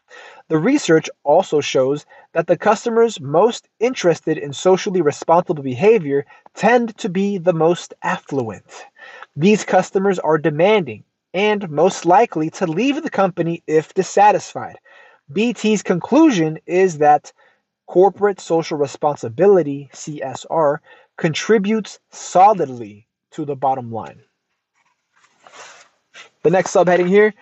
The research also shows that the customers most interested in socially responsible behavior tend to be the most affluent. These customers are demanding and most likely to leave the company if dissatisfied. BT's conclusion is that corporate social responsibility, CSR, contributes solidly to the bottom line. The next subheading here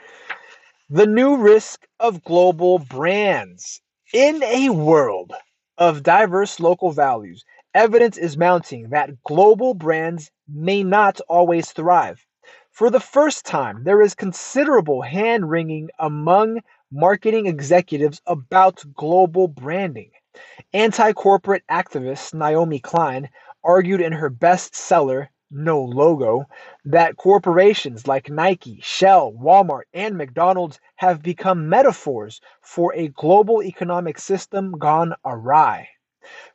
the new risk of global brands. In a world of diverse local values, evidence is mounting that global brands may not always thrive. For the first time, there is considerable hand wringing among marketing executives about global branding. Anti corporate activist Naomi Klein argued in her bestseller, No Logo, that corporations like Nike, Shell, Walmart, and McDonald's have become metaphors for a global economic system gone awry.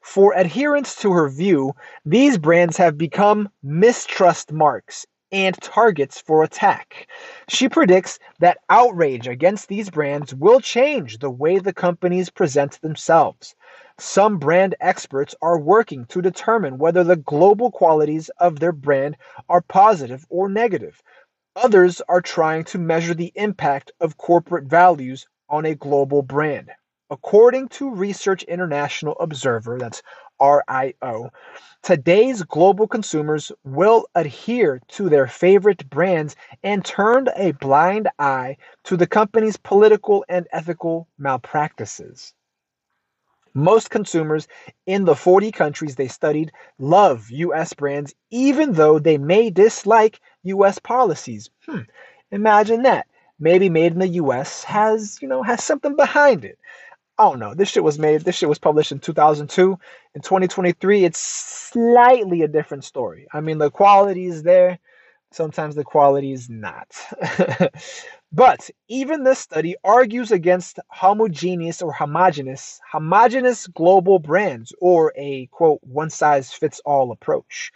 For adherents to her view, these brands have become mistrust marks and targets for attack. She predicts that outrage against these brands will change the way the companies present themselves. Some brand experts are working to determine whether the global qualities of their brand are positive or negative. Others are trying to measure the impact of corporate values on a global brand. According to Research International Observer, that's RIO, today's global consumers will adhere to their favorite brands and turn a blind eye to the company's political and ethical malpractices. Most consumers in the 40 countries they studied love US brands, even though they may dislike US policies. Hmm, imagine that. Maybe made in the US has, you know, has something behind it. I don't know. This shit was made, this shit was published in 2002. In 2023, it's slightly a different story. I mean, the quality is there, sometimes the quality is not. But even this study argues against homogeneous or homogenous, homogenous global brands or a quote one size fits all approach.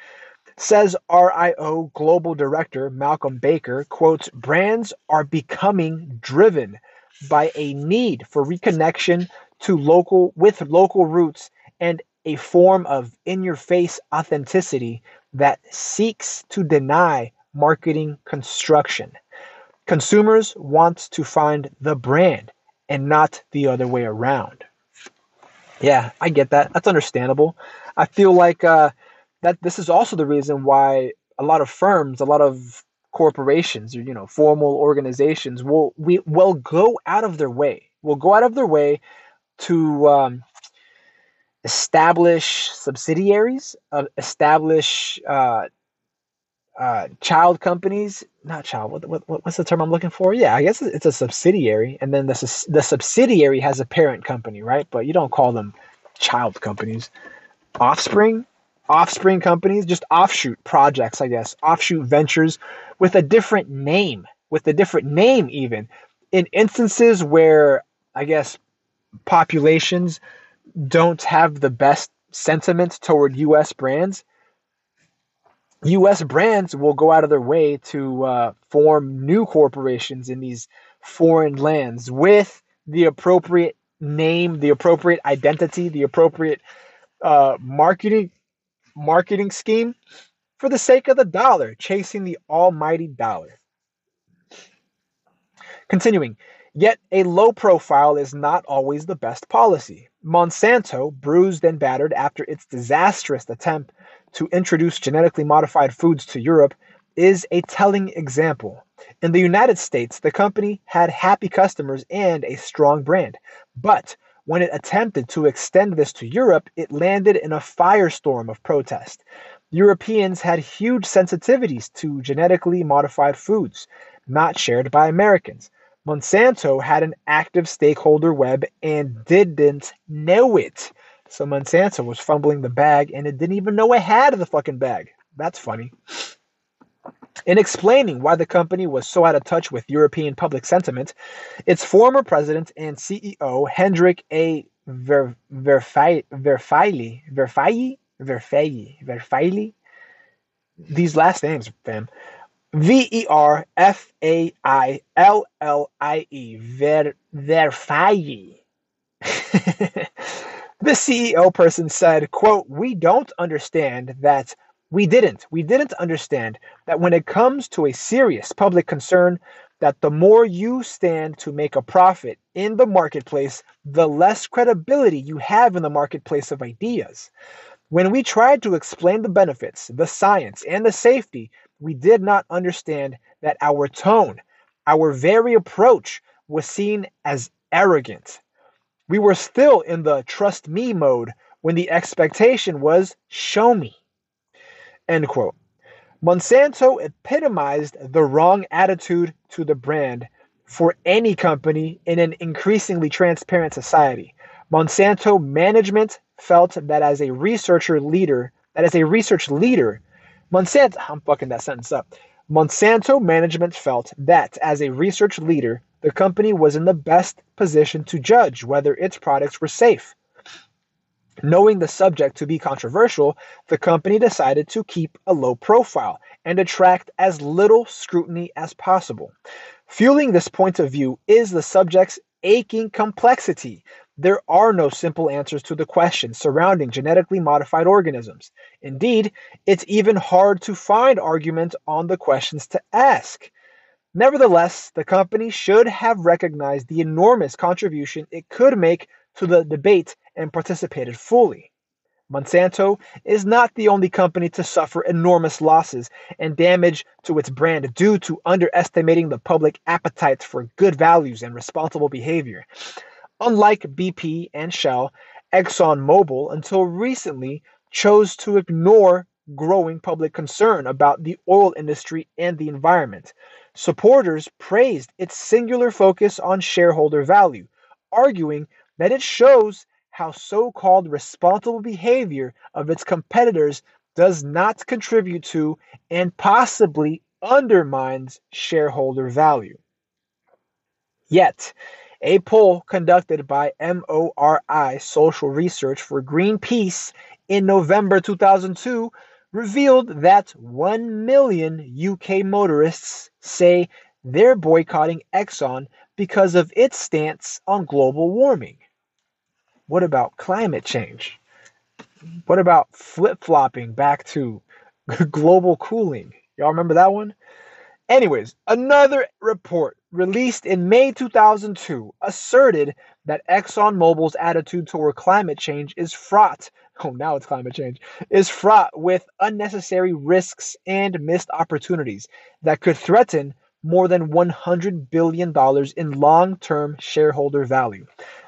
Says RIO Global Director Malcolm Baker, quotes, brands are becoming driven by a need for reconnection to local with local roots and a form of in your face authenticity that seeks to deny marketing construction. Consumers want to find the brand and not the other way around. Yeah, I get that. That's understandable. I feel like uh, that this is also the reason why a lot of firms, a lot of corporations, or you know, formal organizations will we will go out of their way. Will go out of their way to um, establish subsidiaries, uh, establish uh, uh, child companies, not child. What, what, what's the term I'm looking for? Yeah, I guess it's a subsidiary, and then the the subsidiary has a parent company, right? But you don't call them child companies. Offspring, offspring companies, just offshoot projects, I guess, offshoot ventures with a different name, with a different name, even in instances where I guess populations don't have the best sentiment toward U.S. brands U.S. brands will go out of their way to uh, form new corporations in these foreign lands with the appropriate name, the appropriate identity, the appropriate uh, marketing marketing scheme for the sake of the dollar, chasing the almighty dollar. Continuing, yet a low profile is not always the best policy. Monsanto, bruised and battered after its disastrous attempt to introduce genetically modified foods to Europe, is a telling example. In the United States, the company had happy customers and a strong brand. But when it attempted to extend this to Europe, it landed in a firestorm of protest. Europeans had huge sensitivities to genetically modified foods, not shared by Americans. Monsanto had an active stakeholder web and didn't know it. So Monsanto was fumbling the bag and it didn't even know it had the fucking bag. That's funny. In explaining why the company was so out of touch with European public sentiment, its former president and CEO, Hendrik A. Ver, Verfaillie, Verfaillie, Verfaillie, Verfaillie, these last names, fam, V E R F A I L L I E, Ver, The CEO person said, quote, we don't understand that we didn't. We didn't understand that when it comes to a serious public concern, that the more you stand to make a profit in the marketplace, the less credibility you have in the marketplace of ideas. When we tried to explain the benefits, the science, and the safety, we did not understand that our tone, our very approach, was seen as arrogant. We were still in the trust me mode when the expectation was show me. End quote. Monsanto epitomized the wrong attitude to the brand for any company in an increasingly transparent society. Monsanto management felt that as a researcher leader, that as a research leader, Monsanto, I'm fucking that sentence up. Monsanto management felt that as a research leader, the company was in the best position to judge whether its products were safe. Knowing the subject to be controversial, the company decided to keep a low profile and attract as little scrutiny as possible. Fueling this point of view is the subject's aching complexity. There are no simple answers to the questions surrounding genetically modified organisms. Indeed, it's even hard to find arguments on the questions to ask. Nevertheless, the company should have recognized the enormous contribution it could make to the debate and participated fully. Monsanto is not the only company to suffer enormous losses and damage to its brand due to underestimating the public appetite for good values and responsible behavior. Unlike BP and Shell, ExxonMobil until recently chose to ignore growing public concern about the oil industry and the environment. Supporters praised its singular focus on shareholder value, arguing that it shows how so called responsible behavior of its competitors does not contribute to and possibly undermines shareholder value. Yet, a poll conducted by MORI Social Research for Greenpeace in November 2002 revealed that 1 million UK motorists say they're boycotting Exxon because of its stance on global warming. What about climate change? What about flip flopping back to global cooling? Y'all remember that one? Anyways, another report released in May 2002 asserted that ExxonMobil's attitude toward climate change is fraught. Oh, now it's climate change. Is fraught with unnecessary risks and missed opportunities that could threaten more than $100 billion in long term shareholder value.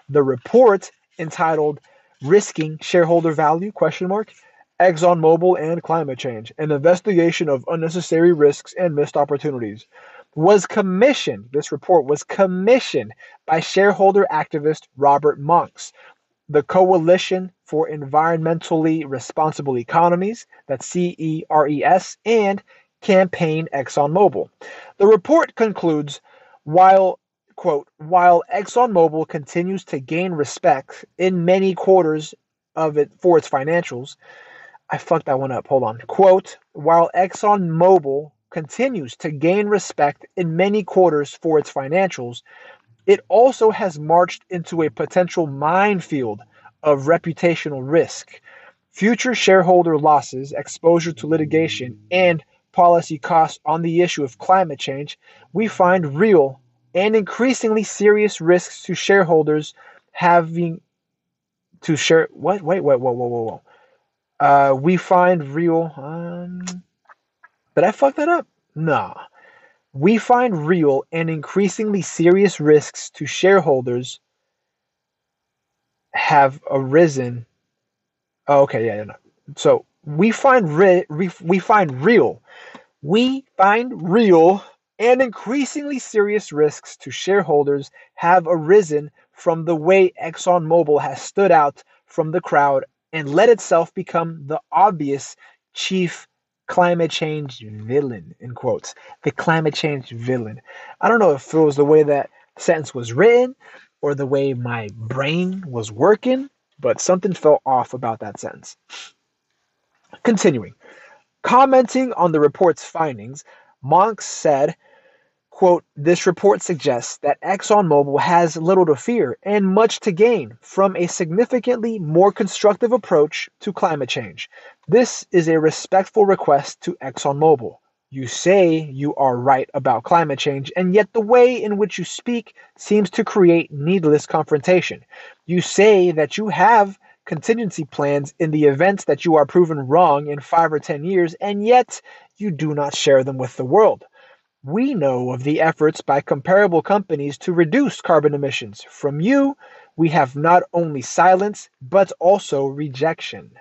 The report entitled Risking Shareholder Value question mark ExxonMobil and Climate Change, an investigation of unnecessary risks and missed opportunities, was commissioned. This report was commissioned by shareholder activist Robert Monks, the Coalition for Environmentally Responsible Economies, that's CERES, and Campaign ExxonMobil. The report concludes while quote, while ExxonMobil continues to gain respect in many quarters of it for its financials, I fucked that one up. Hold on. Quote, while ExxonMobil continues to gain respect in many quarters for its financials, it also has marched into a potential minefield of reputational risk. Future shareholder losses, exposure to litigation, and policy costs on the issue of climate change we find real and increasingly serious risks to shareholders having to share what wait wait whoa whoa whoa whoa. Uh we find real um did i fuck that up? Nah we find real and increasingly serious risks to shareholders have arisen oh, okay yeah, yeah no. so we find re- we find real we find real and increasingly serious risks to shareholders have arisen from the way ExxonMobil has stood out from the crowd and let itself become the obvious chief climate change villain in quotes the climate change villain. I don't know if it was the way that sentence was written or the way my brain was working but something felt off about that sentence. Continuing. Commenting on the report's findings monk said Quote, this report suggests that ExxonMobil has little to fear and much to gain from a significantly more constructive approach to climate change. This is a respectful request to ExxonMobil. You say you are right about climate change, and yet the way in which you speak seems to create needless confrontation. You say that you have contingency plans in the event that you are proven wrong in five or ten years, and yet you do not share them with the world. We know of the efforts by comparable companies to reduce carbon emissions. From you, we have not only silence, but also rejection.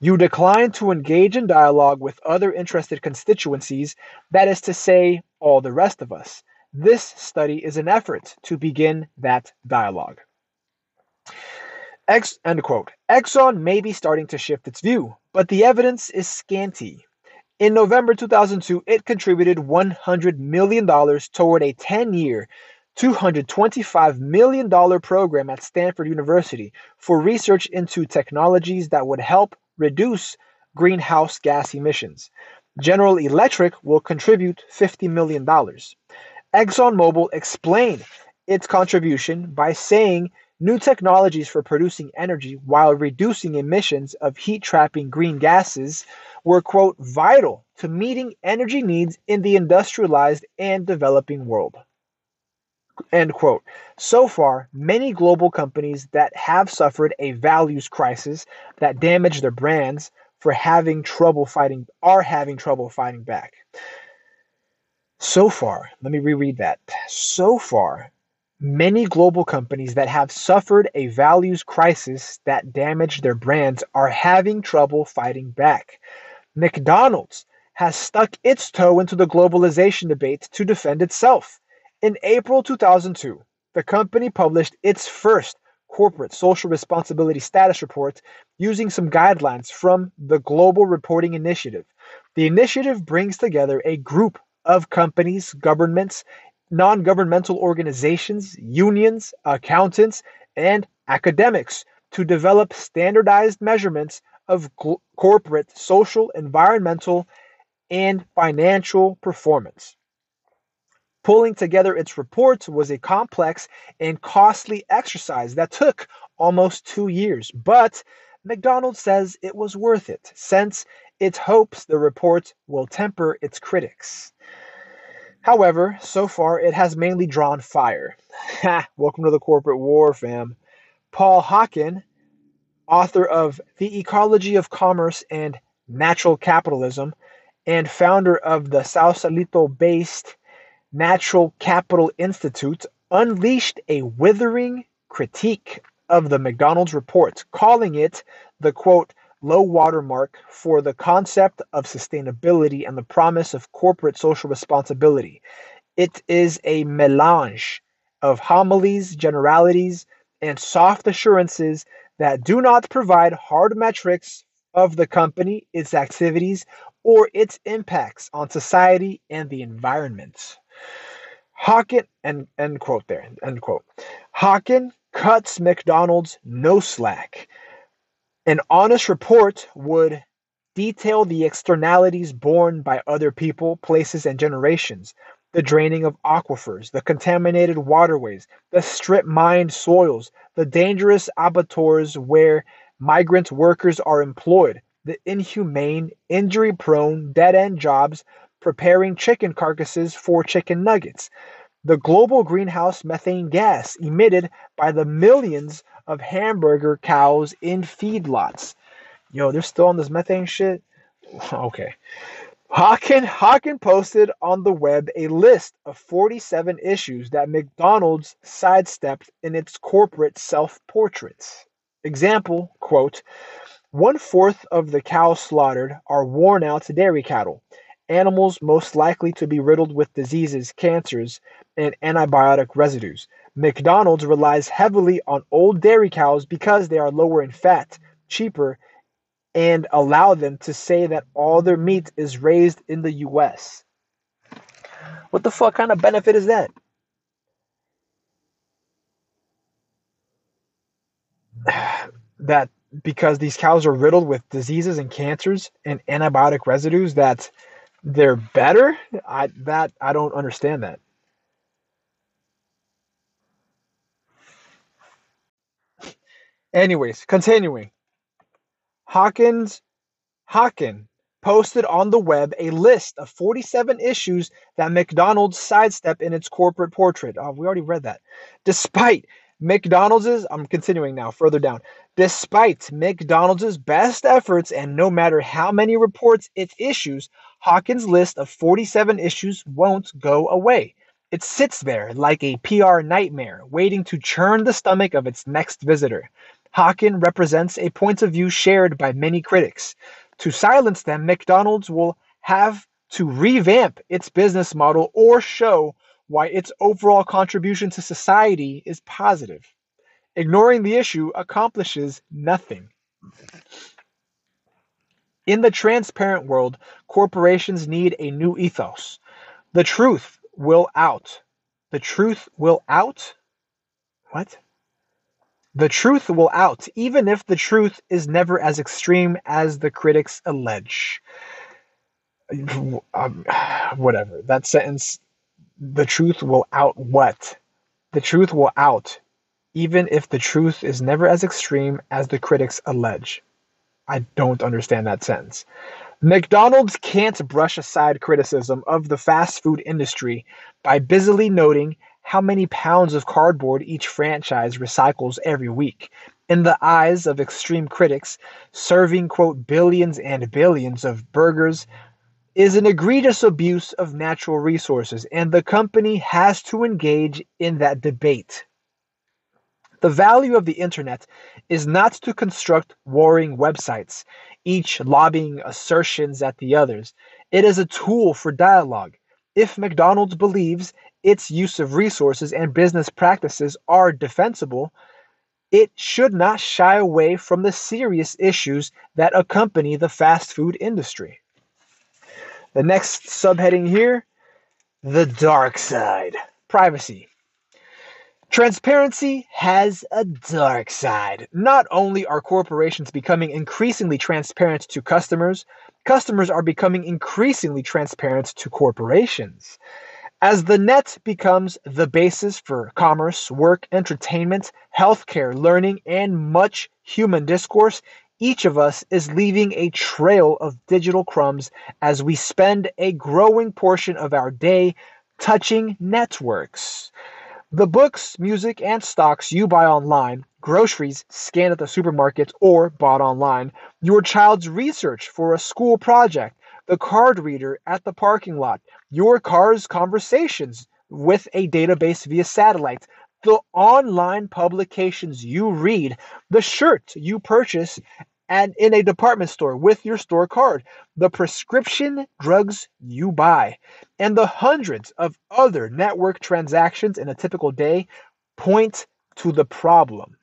You decline to engage in dialogue with other interested constituencies, that is to say, all the rest of us. This study is an effort to begin that dialogue. Ex- end quote. Exxon may be starting to shift its view, but the evidence is scanty. In November 2002, it contributed $100 million toward a 10 year, $225 million program at Stanford University for research into technologies that would help reduce greenhouse gas emissions. General Electric will contribute $50 million. ExxonMobil explained its contribution by saying new technologies for producing energy while reducing emissions of heat trapping green gases were, quote, vital to meeting energy needs in the industrialized and developing world. End quote. So far, many global companies that have suffered a values crisis that damaged their brands for having trouble fighting are having trouble fighting back. So far, let me reread that. So far, Many global companies that have suffered a values crisis that damaged their brands are having trouble fighting back. McDonald's has stuck its toe into the globalization debate to defend itself. In April 2002, the company published its first corporate social responsibility status report using some guidelines from the Global Reporting Initiative. The initiative brings together a group of companies, governments, non governmental organizations, unions, accountants, and academics to develop standardized measurements of corporate social, environmental, and financial performance. Pulling together its reports was a complex and costly exercise that took almost two years, but McDonald says it was worth it since it hopes the report will temper its critics. However, so far it has mainly drawn fire. Ha! Welcome to the corporate war, fam. Paul Hawken, author of The Ecology of Commerce and Natural Capitalism, and founder of the Sausalito based Natural Capital Institute, unleashed a withering critique of the McDonald's report, calling it the quote, low watermark for the concept of sustainability and the promise of corporate social responsibility. It is a melange of homilies, generalities, and soft assurances that do not provide hard metrics of the company, its activities, or its impacts on society and the environment. Hawken, end, end quote there, end quote. Hawken cuts McDonald's no slack an honest report would detail the externalities borne by other people, places, and generations. The draining of aquifers, the contaminated waterways, the strip mined soils, the dangerous abattoirs where migrant workers are employed, the inhumane, injury prone, dead end jobs preparing chicken carcasses for chicken nuggets, the global greenhouse methane gas emitted by the millions of hamburger cows in feedlots. Yo, they're still on this methane shit? Okay. Hawken, Hawken posted on the web a list of 47 issues that McDonald's sidestepped in its corporate self portraits. Example, quote, one fourth of the cows slaughtered are worn out dairy cattle, animals most likely to be riddled with diseases, cancers, and antibiotic residues. McDonald's relies heavily on old dairy cows because they are lower in fat, cheaper, and allow them to say that all their meat is raised in the US. What the fuck kind of benefit is that? that because these cows are riddled with diseases and cancers and antibiotic residues that they're better i that i don't understand that anyways continuing hawkins hawken posted on the web a list of 47 issues that mcdonald's sidestep in its corporate portrait oh we already read that despite McDonald's, I'm continuing now further down. Despite McDonald's best efforts and no matter how many reports it issues, Hawkins' list of 47 issues won't go away. It sits there like a PR nightmare, waiting to churn the stomach of its next visitor. Hawken represents a point of view shared by many critics. To silence them, McDonald's will have to revamp its business model or show why its overall contribution to society is positive. Ignoring the issue accomplishes nothing. In the transparent world, corporations need a new ethos. The truth will out. The truth will out? What? The truth will out, even if the truth is never as extreme as the critics allege. Um, whatever. That sentence the truth will out what? The truth will out, even if the truth is never as extreme as the critics allege. I don't understand that sentence. McDonald's can't brush aside criticism of the fast food industry by busily noting how many pounds of cardboard each franchise recycles every week. In the eyes of extreme critics, serving, quote, billions and billions of burgers, is an egregious abuse of natural resources, and the company has to engage in that debate. The value of the internet is not to construct warring websites, each lobbying assertions at the others. It is a tool for dialogue. If McDonald's believes its use of resources and business practices are defensible, it should not shy away from the serious issues that accompany the fast food industry. The next subheading here the dark side privacy. Transparency has a dark side. Not only are corporations becoming increasingly transparent to customers, customers are becoming increasingly transparent to corporations. As the net becomes the basis for commerce, work, entertainment, healthcare, learning, and much human discourse, each of us is leaving a trail of digital crumbs as we spend a growing portion of our day touching networks. The books, music, and stocks you buy online, groceries scanned at the supermarket or bought online, your child's research for a school project, the card reader at the parking lot, your car's conversations with a database via satellite, the online publications you read, the shirt you purchase and in a department store with your store card, the prescription drugs you buy, and the hundreds of other network transactions in a typical day point to the problem.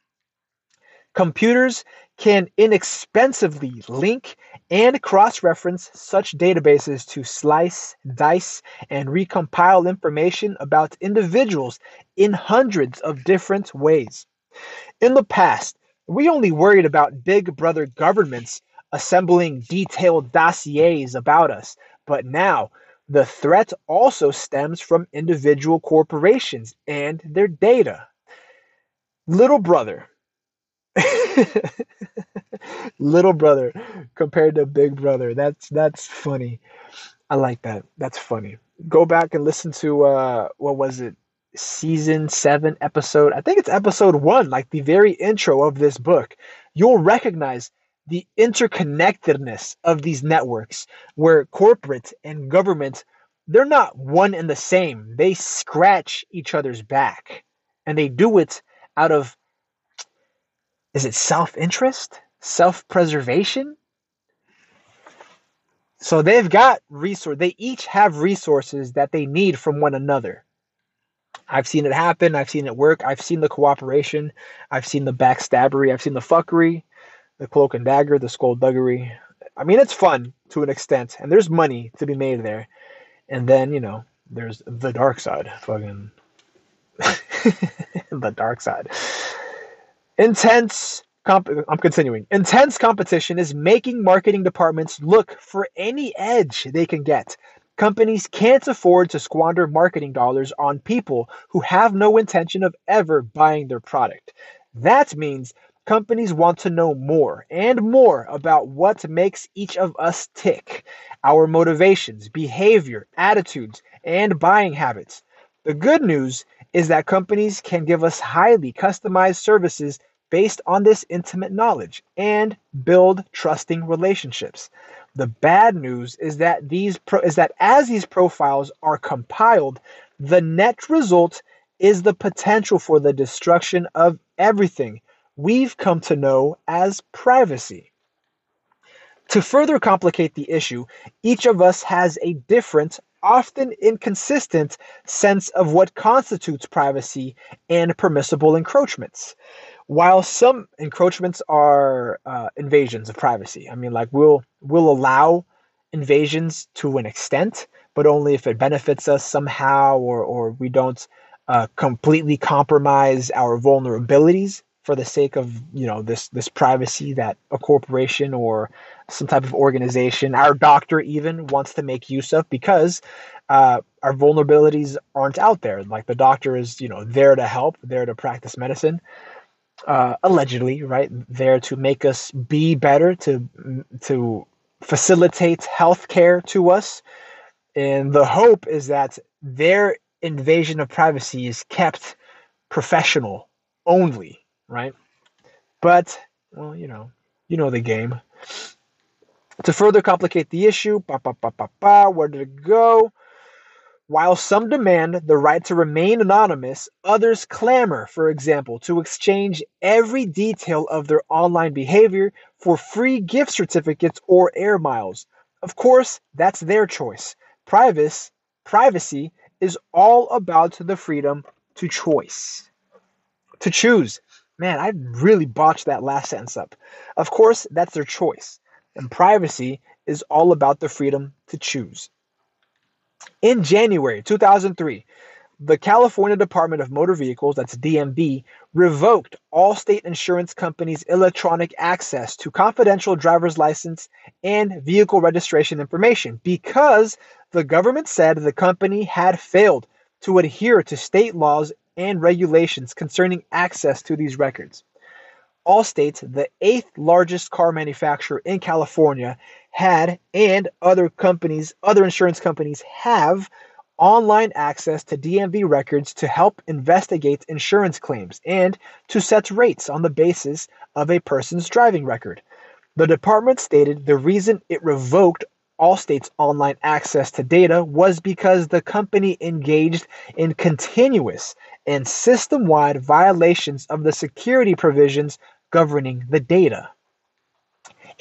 Computers can inexpensively link and cross reference such databases to slice, dice, and recompile information about individuals in hundreds of different ways. In the past, we only worried about big brother governments assembling detailed dossiers about us, but now the threat also stems from individual corporations and their data. Little brother. Little brother compared to big brother. That's that's funny. I like that. That's funny. Go back and listen to uh what was it? season seven episode, I think it's episode one, like the very intro of this book, you'll recognize the interconnectedness of these networks where corporate and government they're not one and the same they scratch each other's back and they do it out of is it self-interest self-preservation so they've got resource they each have resources that they need from one another i've seen it happen i've seen it work i've seen the cooperation i've seen the backstabbery i've seen the fuckery the cloak and dagger, the skullduggery. I mean, it's fun to an extent, and there's money to be made there. And then, you know, there's the dark side. Fucking the dark side. Intense comp- I'm continuing. Intense competition is making marketing departments look for any edge they can get. Companies can't afford to squander marketing dollars on people who have no intention of ever buying their product. That means Companies want to know more and more about what makes each of us tick, our motivations, behavior, attitudes, and buying habits. The good news is that companies can give us highly customized services based on this intimate knowledge and build trusting relationships. The bad news is that these pro- is that as these profiles are compiled, the net result is the potential for the destruction of everything we've come to know as privacy. To further complicate the issue, each of us has a different, often inconsistent sense of what constitutes privacy and permissible encroachments. While some encroachments are uh, invasions of privacy, I mean, like we'll we'll allow invasions to an extent, but only if it benefits us somehow, or or we don't uh, completely compromise our vulnerabilities for the sake of you know this this privacy that a corporation or some type of organization, our doctor even wants to make use of because uh, our vulnerabilities aren't out there. Like the doctor is you know there to help, there to practice medicine, uh, allegedly, right? There to make us be better, to to facilitate healthcare to us, and the hope is that their invasion of privacy is kept professional only right? But, well, you know, you know the game. To further complicate the issue, bah, bah, bah, where did it go? While some demand the right to remain anonymous, others clamor, for example, to exchange every detail of their online behavior for free gift certificates or air miles. Of course, that's their choice. Privacy, privacy is all about the freedom to choice. To choose. Man, I really botched that last sentence up. Of course, that's their choice. And privacy is all about the freedom to choose. In January 2003, the California Department of Motor Vehicles, that's DMV, revoked all state insurance companies' electronic access to confidential driver's license and vehicle registration information because the government said the company had failed to adhere to state laws and regulations concerning access to these records. Allstate, the eighth largest car manufacturer in California, had and other companies, other insurance companies have online access to DMV records to help investigate insurance claims and to set rates on the basis of a person's driving record. The department stated the reason it revoked Allstate's online access to data was because the company engaged in continuous and system wide violations of the security provisions governing the data.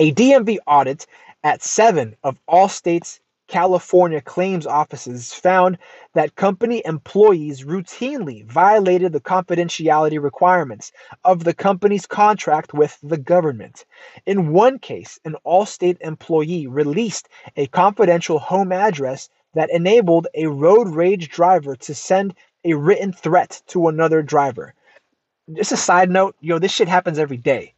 A DMV audit at seven of Allstate's California claims offices found that company employees routinely violated the confidentiality requirements of the company's contract with the government. In one case, an Allstate employee released a confidential home address that enabled a road rage driver to send a written threat to another driver. Just a side note, yo, this shit happens every day.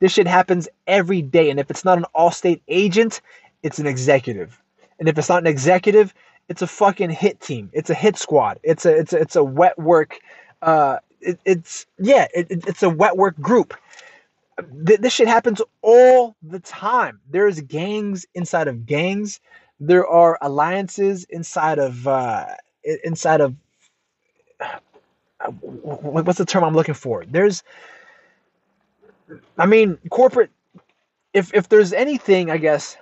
This shit happens every day. And if it's not an Allstate agent, it's an executive. And if it's not an executive, it's a fucking hit team. It's a hit squad. It's a it's a, it's a wet work. Uh, it, it's yeah, it, it's a wet work group. This shit happens all the time. There's gangs inside of gangs. There are alliances inside of uh, inside of what's the term I'm looking for? There's, I mean, corporate. If if there's anything, I guess,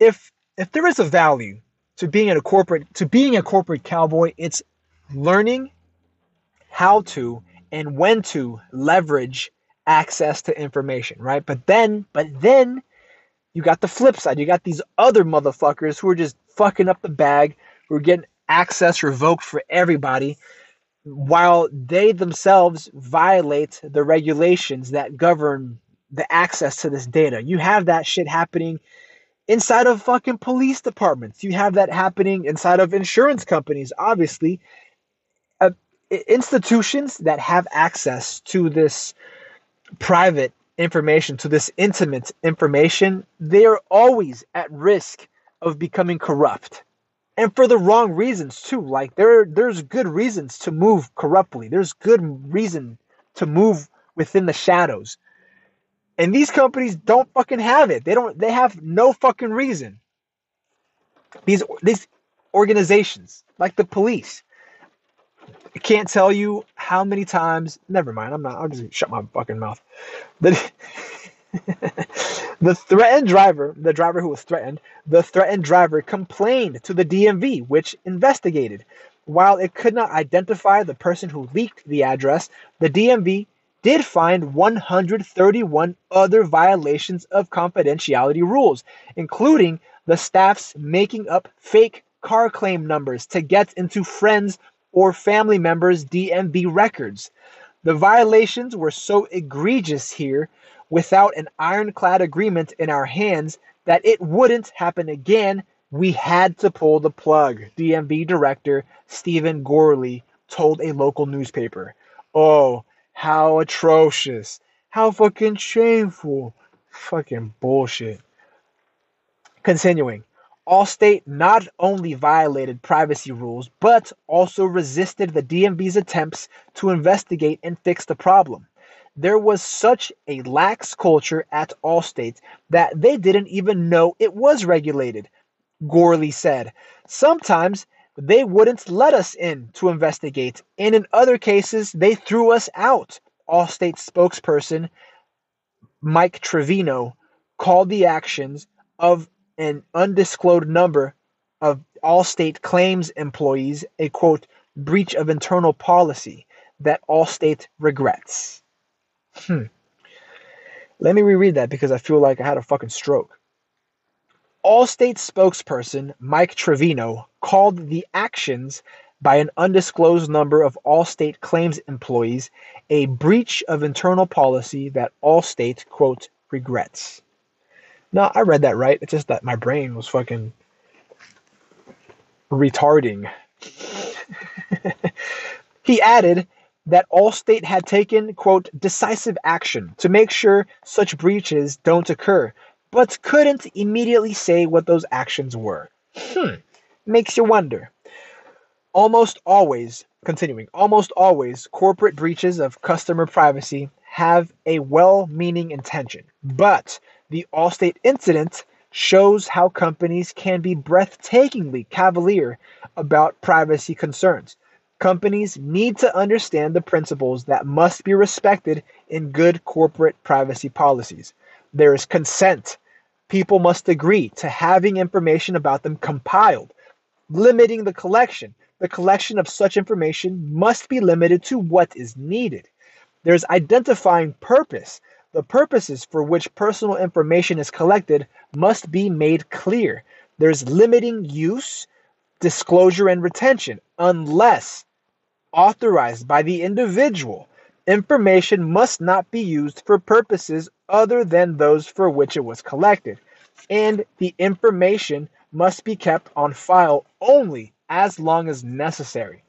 if if there is a value to being in a corporate to being a corporate cowboy, it's learning how to and when to leverage access to information, right? But then, but then you got the flip side. You got these other motherfuckers who are just fucking up the bag, who are getting access revoked for everybody, while they themselves violate the regulations that govern the access to this data. You have that shit happening inside of fucking police departments. You have that happening inside of insurance companies, obviously. Uh, institutions that have access to this private information, to this intimate information, they are always at risk of becoming corrupt. And for the wrong reasons too. Like there there's good reasons to move corruptly. There's good reason to move within the shadows. And these companies don't fucking have it. They don't they have no fucking reason. These these organizations, like the police, I can't tell you how many times. Never mind. I'm not. I'll just shut my fucking mouth. The, the threatened driver, the driver who was threatened, the threatened driver complained to the DMV, which investigated. While it could not identify the person who leaked the address, the DMV did find 131 other violations of confidentiality rules, including the staff's making up fake car claim numbers to get into friends' or family members' DMV records. The violations were so egregious here without an ironclad agreement in our hands that it wouldn't happen again. We had to pull the plug, DMV director Steven Gourley told a local newspaper. Oh, how atrocious. How fucking shameful. Fucking bullshit. Continuing. Allstate not only violated privacy rules, but also resisted the DMV's attempts to investigate and fix the problem. There was such a lax culture at Allstate that they didn't even know it was regulated, Gourley said. Sometimes they wouldn't let us in to investigate, and in other cases, they threw us out. Allstate spokesperson Mike Trevino called the actions of an undisclosed number of Allstate claims employees a quote breach of internal policy that Allstate regrets. Hmm. Let me reread that because I feel like I had a fucking stroke. Allstate spokesperson Mike Trevino called the actions by an undisclosed number of Allstate claims employees a breach of internal policy that Allstate, quote, regrets. No, I read that right. It's just that my brain was fucking retarding. he added that Allstate had taken, quote, decisive action to make sure such breaches don't occur, but couldn't immediately say what those actions were. Hmm, makes you wonder. Almost always, continuing, almost always, corporate breaches of customer privacy have a well meaning intention, but the Allstate incident shows how companies can be breathtakingly cavalier about privacy concerns. Companies need to understand the principles that must be respected in good corporate privacy policies. There is consent. People must agree to having information about them compiled. Limiting the collection. The collection of such information must be limited to what is needed. There's identifying purpose. The purposes for which personal information is collected must be made clear. There's limiting use, disclosure, and retention unless authorized by the individual. Information must not be used for purposes other than those for which it was collected, and the information must be kept on file only as long as necessary.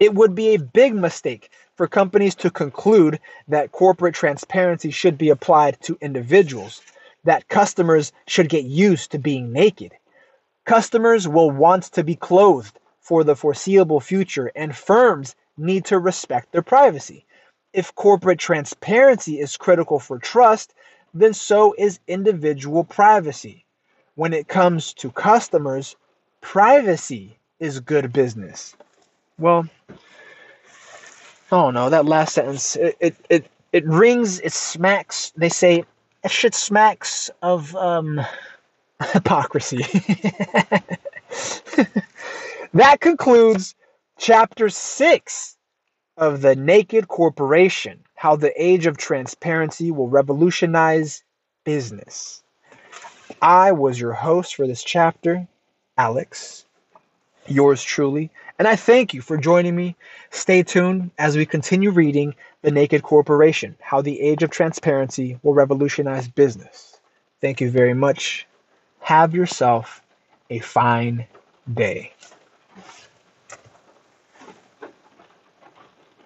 It would be a big mistake for companies to conclude that corporate transparency should be applied to individuals, that customers should get used to being naked. Customers will want to be clothed for the foreseeable future, and firms need to respect their privacy. If corporate transparency is critical for trust, then so is individual privacy. When it comes to customers, privacy is good business. Well, Oh no, that last sentence it it it, it rings, it smacks. They say that shit smacks of um hypocrisy. that concludes chapter six of the Naked Corporation: How the Age of Transparency Will Revolutionize Business. I was your host for this chapter, Alex, yours truly, and I thank you for joining me. Stay tuned as we continue reading The Naked Corporation How the Age of Transparency Will Revolutionize Business. Thank you very much. Have yourself a fine day.